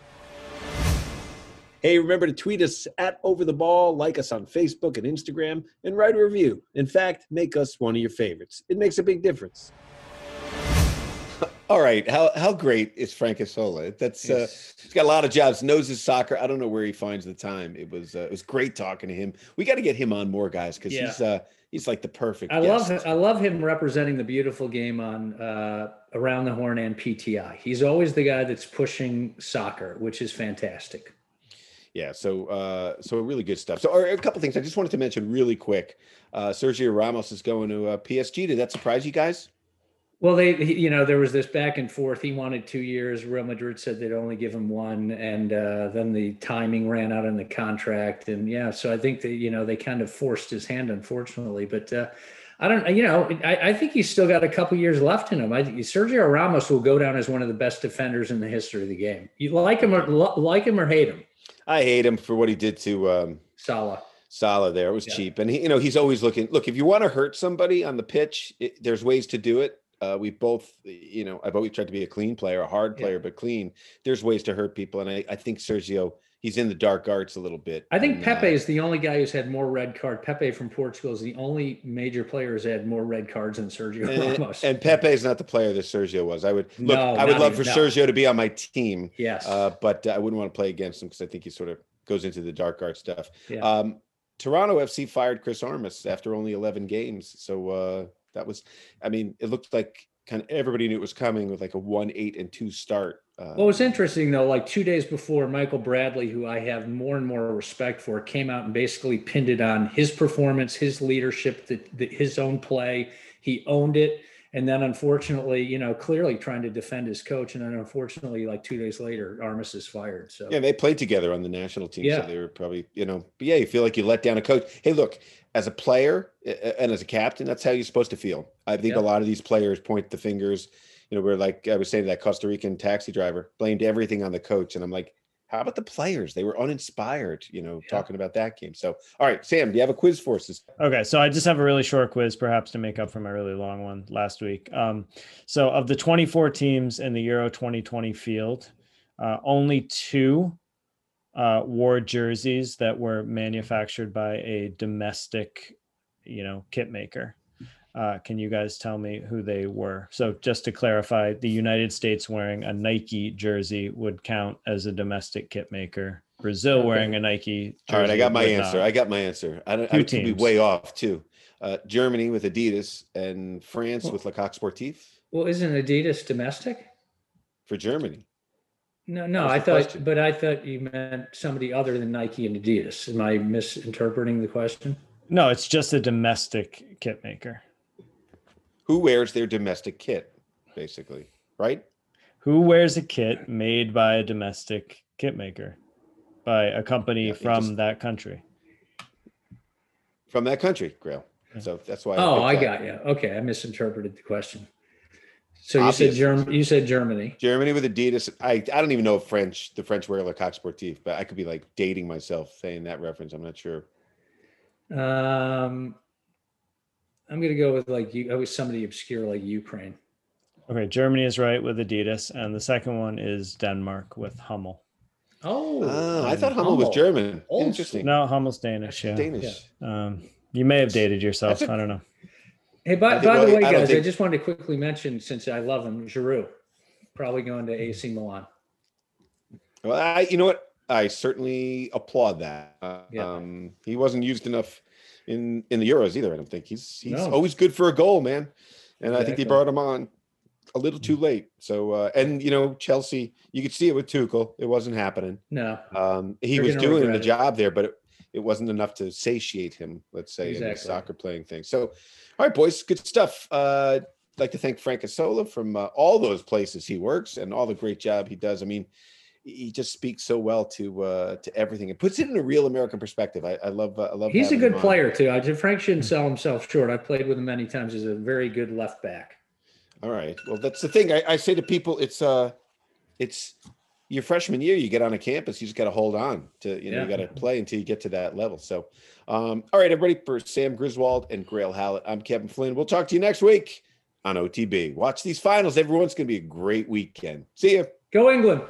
Hey, remember to tweet us at Over the Ball, like us on Facebook and Instagram, and write a review. In fact, make us one of your favorites. It makes a big difference. All right, how how great is Frank Isola? That's uh, he's got a lot of jobs, knows his soccer. I don't know where he finds the time. It was uh, it was great talking to him. We got to get him on more, guys, because yeah. he's uh, he's like the perfect. I guest. love I love him representing the beautiful game on uh, around the horn and PTI. He's always the guy that's pushing soccer, which is fantastic. Yeah, so uh, so really good stuff. So a couple things I just wanted to mention really quick. Uh, Sergio Ramos is going to uh, PSG. Did that surprise you guys? Well, they, you know, there was this back and forth. He wanted two years. Real Madrid said they'd only give him one, and uh, then the timing ran out in the contract. And yeah, so I think that you know they kind of forced his hand, unfortunately. But uh, I don't, you know, I, I, think he's still got a couple years left in him. I think Sergio Ramos will go down as one of the best defenders in the history of the game. You like him or like him or hate him? I hate him for what he did to um, Salah. Salah there it was yeah. cheap, and he, you know, he's always looking. Look, if you want to hurt somebody on the pitch, it, there's ways to do it uh, we both, you know, I've always tried to be a clean player, a hard player, yeah. but clean. There's ways to hurt people, and I, I think Sergio, he's in the dark arts a little bit. I think and, Pepe uh, is the only guy who's had more red card. Pepe from Portugal is the only major player who's had more red cards than Sergio and, Ramos. And Pepe is not the player that Sergio was. I would look. No, I would love even, for no. Sergio to be on my team. Yes, uh, but I wouldn't want to play against him because I think he sort of goes into the dark art stuff. Yeah. Um, Toronto FC fired Chris Armas after only 11 games. So uh, that was, I mean, it looked like kind of everybody knew it was coming with like a one, eight, and two start. Uh, what was interesting though, like two days before, Michael Bradley, who I have more and more respect for, came out and basically pinned it on his performance, his leadership, the, the, his own play. He owned it. And then unfortunately, you know, clearly trying to defend his coach. And then unfortunately, like two days later, Armas is fired. So yeah, they played together on the national team. Yeah. So they were probably, you know, but yeah, you feel like you let down a coach. Hey, look, as a player and as a captain, that's how you're supposed to feel. I think a lot of these players point the fingers. You know, we're like I was saying to that Costa Rican taxi driver blamed everything on the coach, and I'm like, how about the players? They were uninspired, you know, yeah. talking about that game. So, all right, Sam, do you have a quiz for us? Okay, so I just have a really short quiz, perhaps to make up for my really long one last week. Um, so, of the 24 teams in the Euro 2020 field, uh, only two uh, wore jerseys that were manufactured by a domestic, you know, kit maker. Uh, can you guys tell me who they were? So just to clarify, the United States wearing a Nike jersey would count as a domestic kit maker. Brazil Okay. wearing a Nike. Jersey All right, I got my answer. not. I got my answer. I don't. Few I could be way off too. Uh, Germany with Adidas and France Well- with Le Coq Sportif Well, isn't Adidas domestic? for Germany. No, no, I thought, question. but I thought you meant somebody other than Nike and Adidas. Am I misinterpreting the question? No, it's just a domestic kit maker. Who wears their domestic kit, basically, right? Who wears a kit made by a domestic kit maker by a company Yeah, from just- that country? From that country, Grayle. So that's why. Oh, I picked that. got you. Okay, I misinterpreted the question. So you said Germ, you said Germany. Germany with Adidas. I I don't even know if French the French wear Le Coq Sportif, but I could be like dating myself saying that reference. I'm not sure. Um, I'm gonna go with like you. I was somebody obscure like Ukraine. Okay, Germany is right with Adidas, and the second one is Denmark with Hummel. Oh, Ah, I thought Hummel was German. Old Interesting. No, Hummel's Danish. Yeah, Danish. Um, you may have dated yourself. That's a- I don't know. Hey, by, think- by the way, I don't guys, I just wanted to quickly mention since I love him, Giroud, probably going to AC Milan. Well, I, you know what? I certainly applaud that. Uh, Yeah. Um, he wasn't used enough in in the Euros either. I don't think he's he's No. always good for a goal, man. And I think they brought him on a little too late. So uh, and you know Chelsea, you could see it with Tuchel. It wasn't happening. No, Um, he They're was doing the it. job there, but it, it wasn't enough to satiate him. Let's say in the soccer playing thing. So, all right, boys, good stuff. Uh, I'd like to thank Frank Isola from uh, all those places he works and all the great job he does. I mean, he just speaks so well to uh, to everything and puts it in a real American perspective. I, I love uh, I love. he's a good player too. I, Frank shouldn't sell himself short. I've played with him many times. He's a very good left back. All right. Well, that's the thing. I, I say to people, it's uh, it's your freshman year. You get on a campus, you just got to hold on to you know you got to play until you get to that level. So, um, all right, everybody. For Sam Griswold and Grayle Hallett, I'm Kevin Flynn. We'll talk to you next week on OTB. Watch these finals. Everyone's going to be a great weekend. See you. Go England.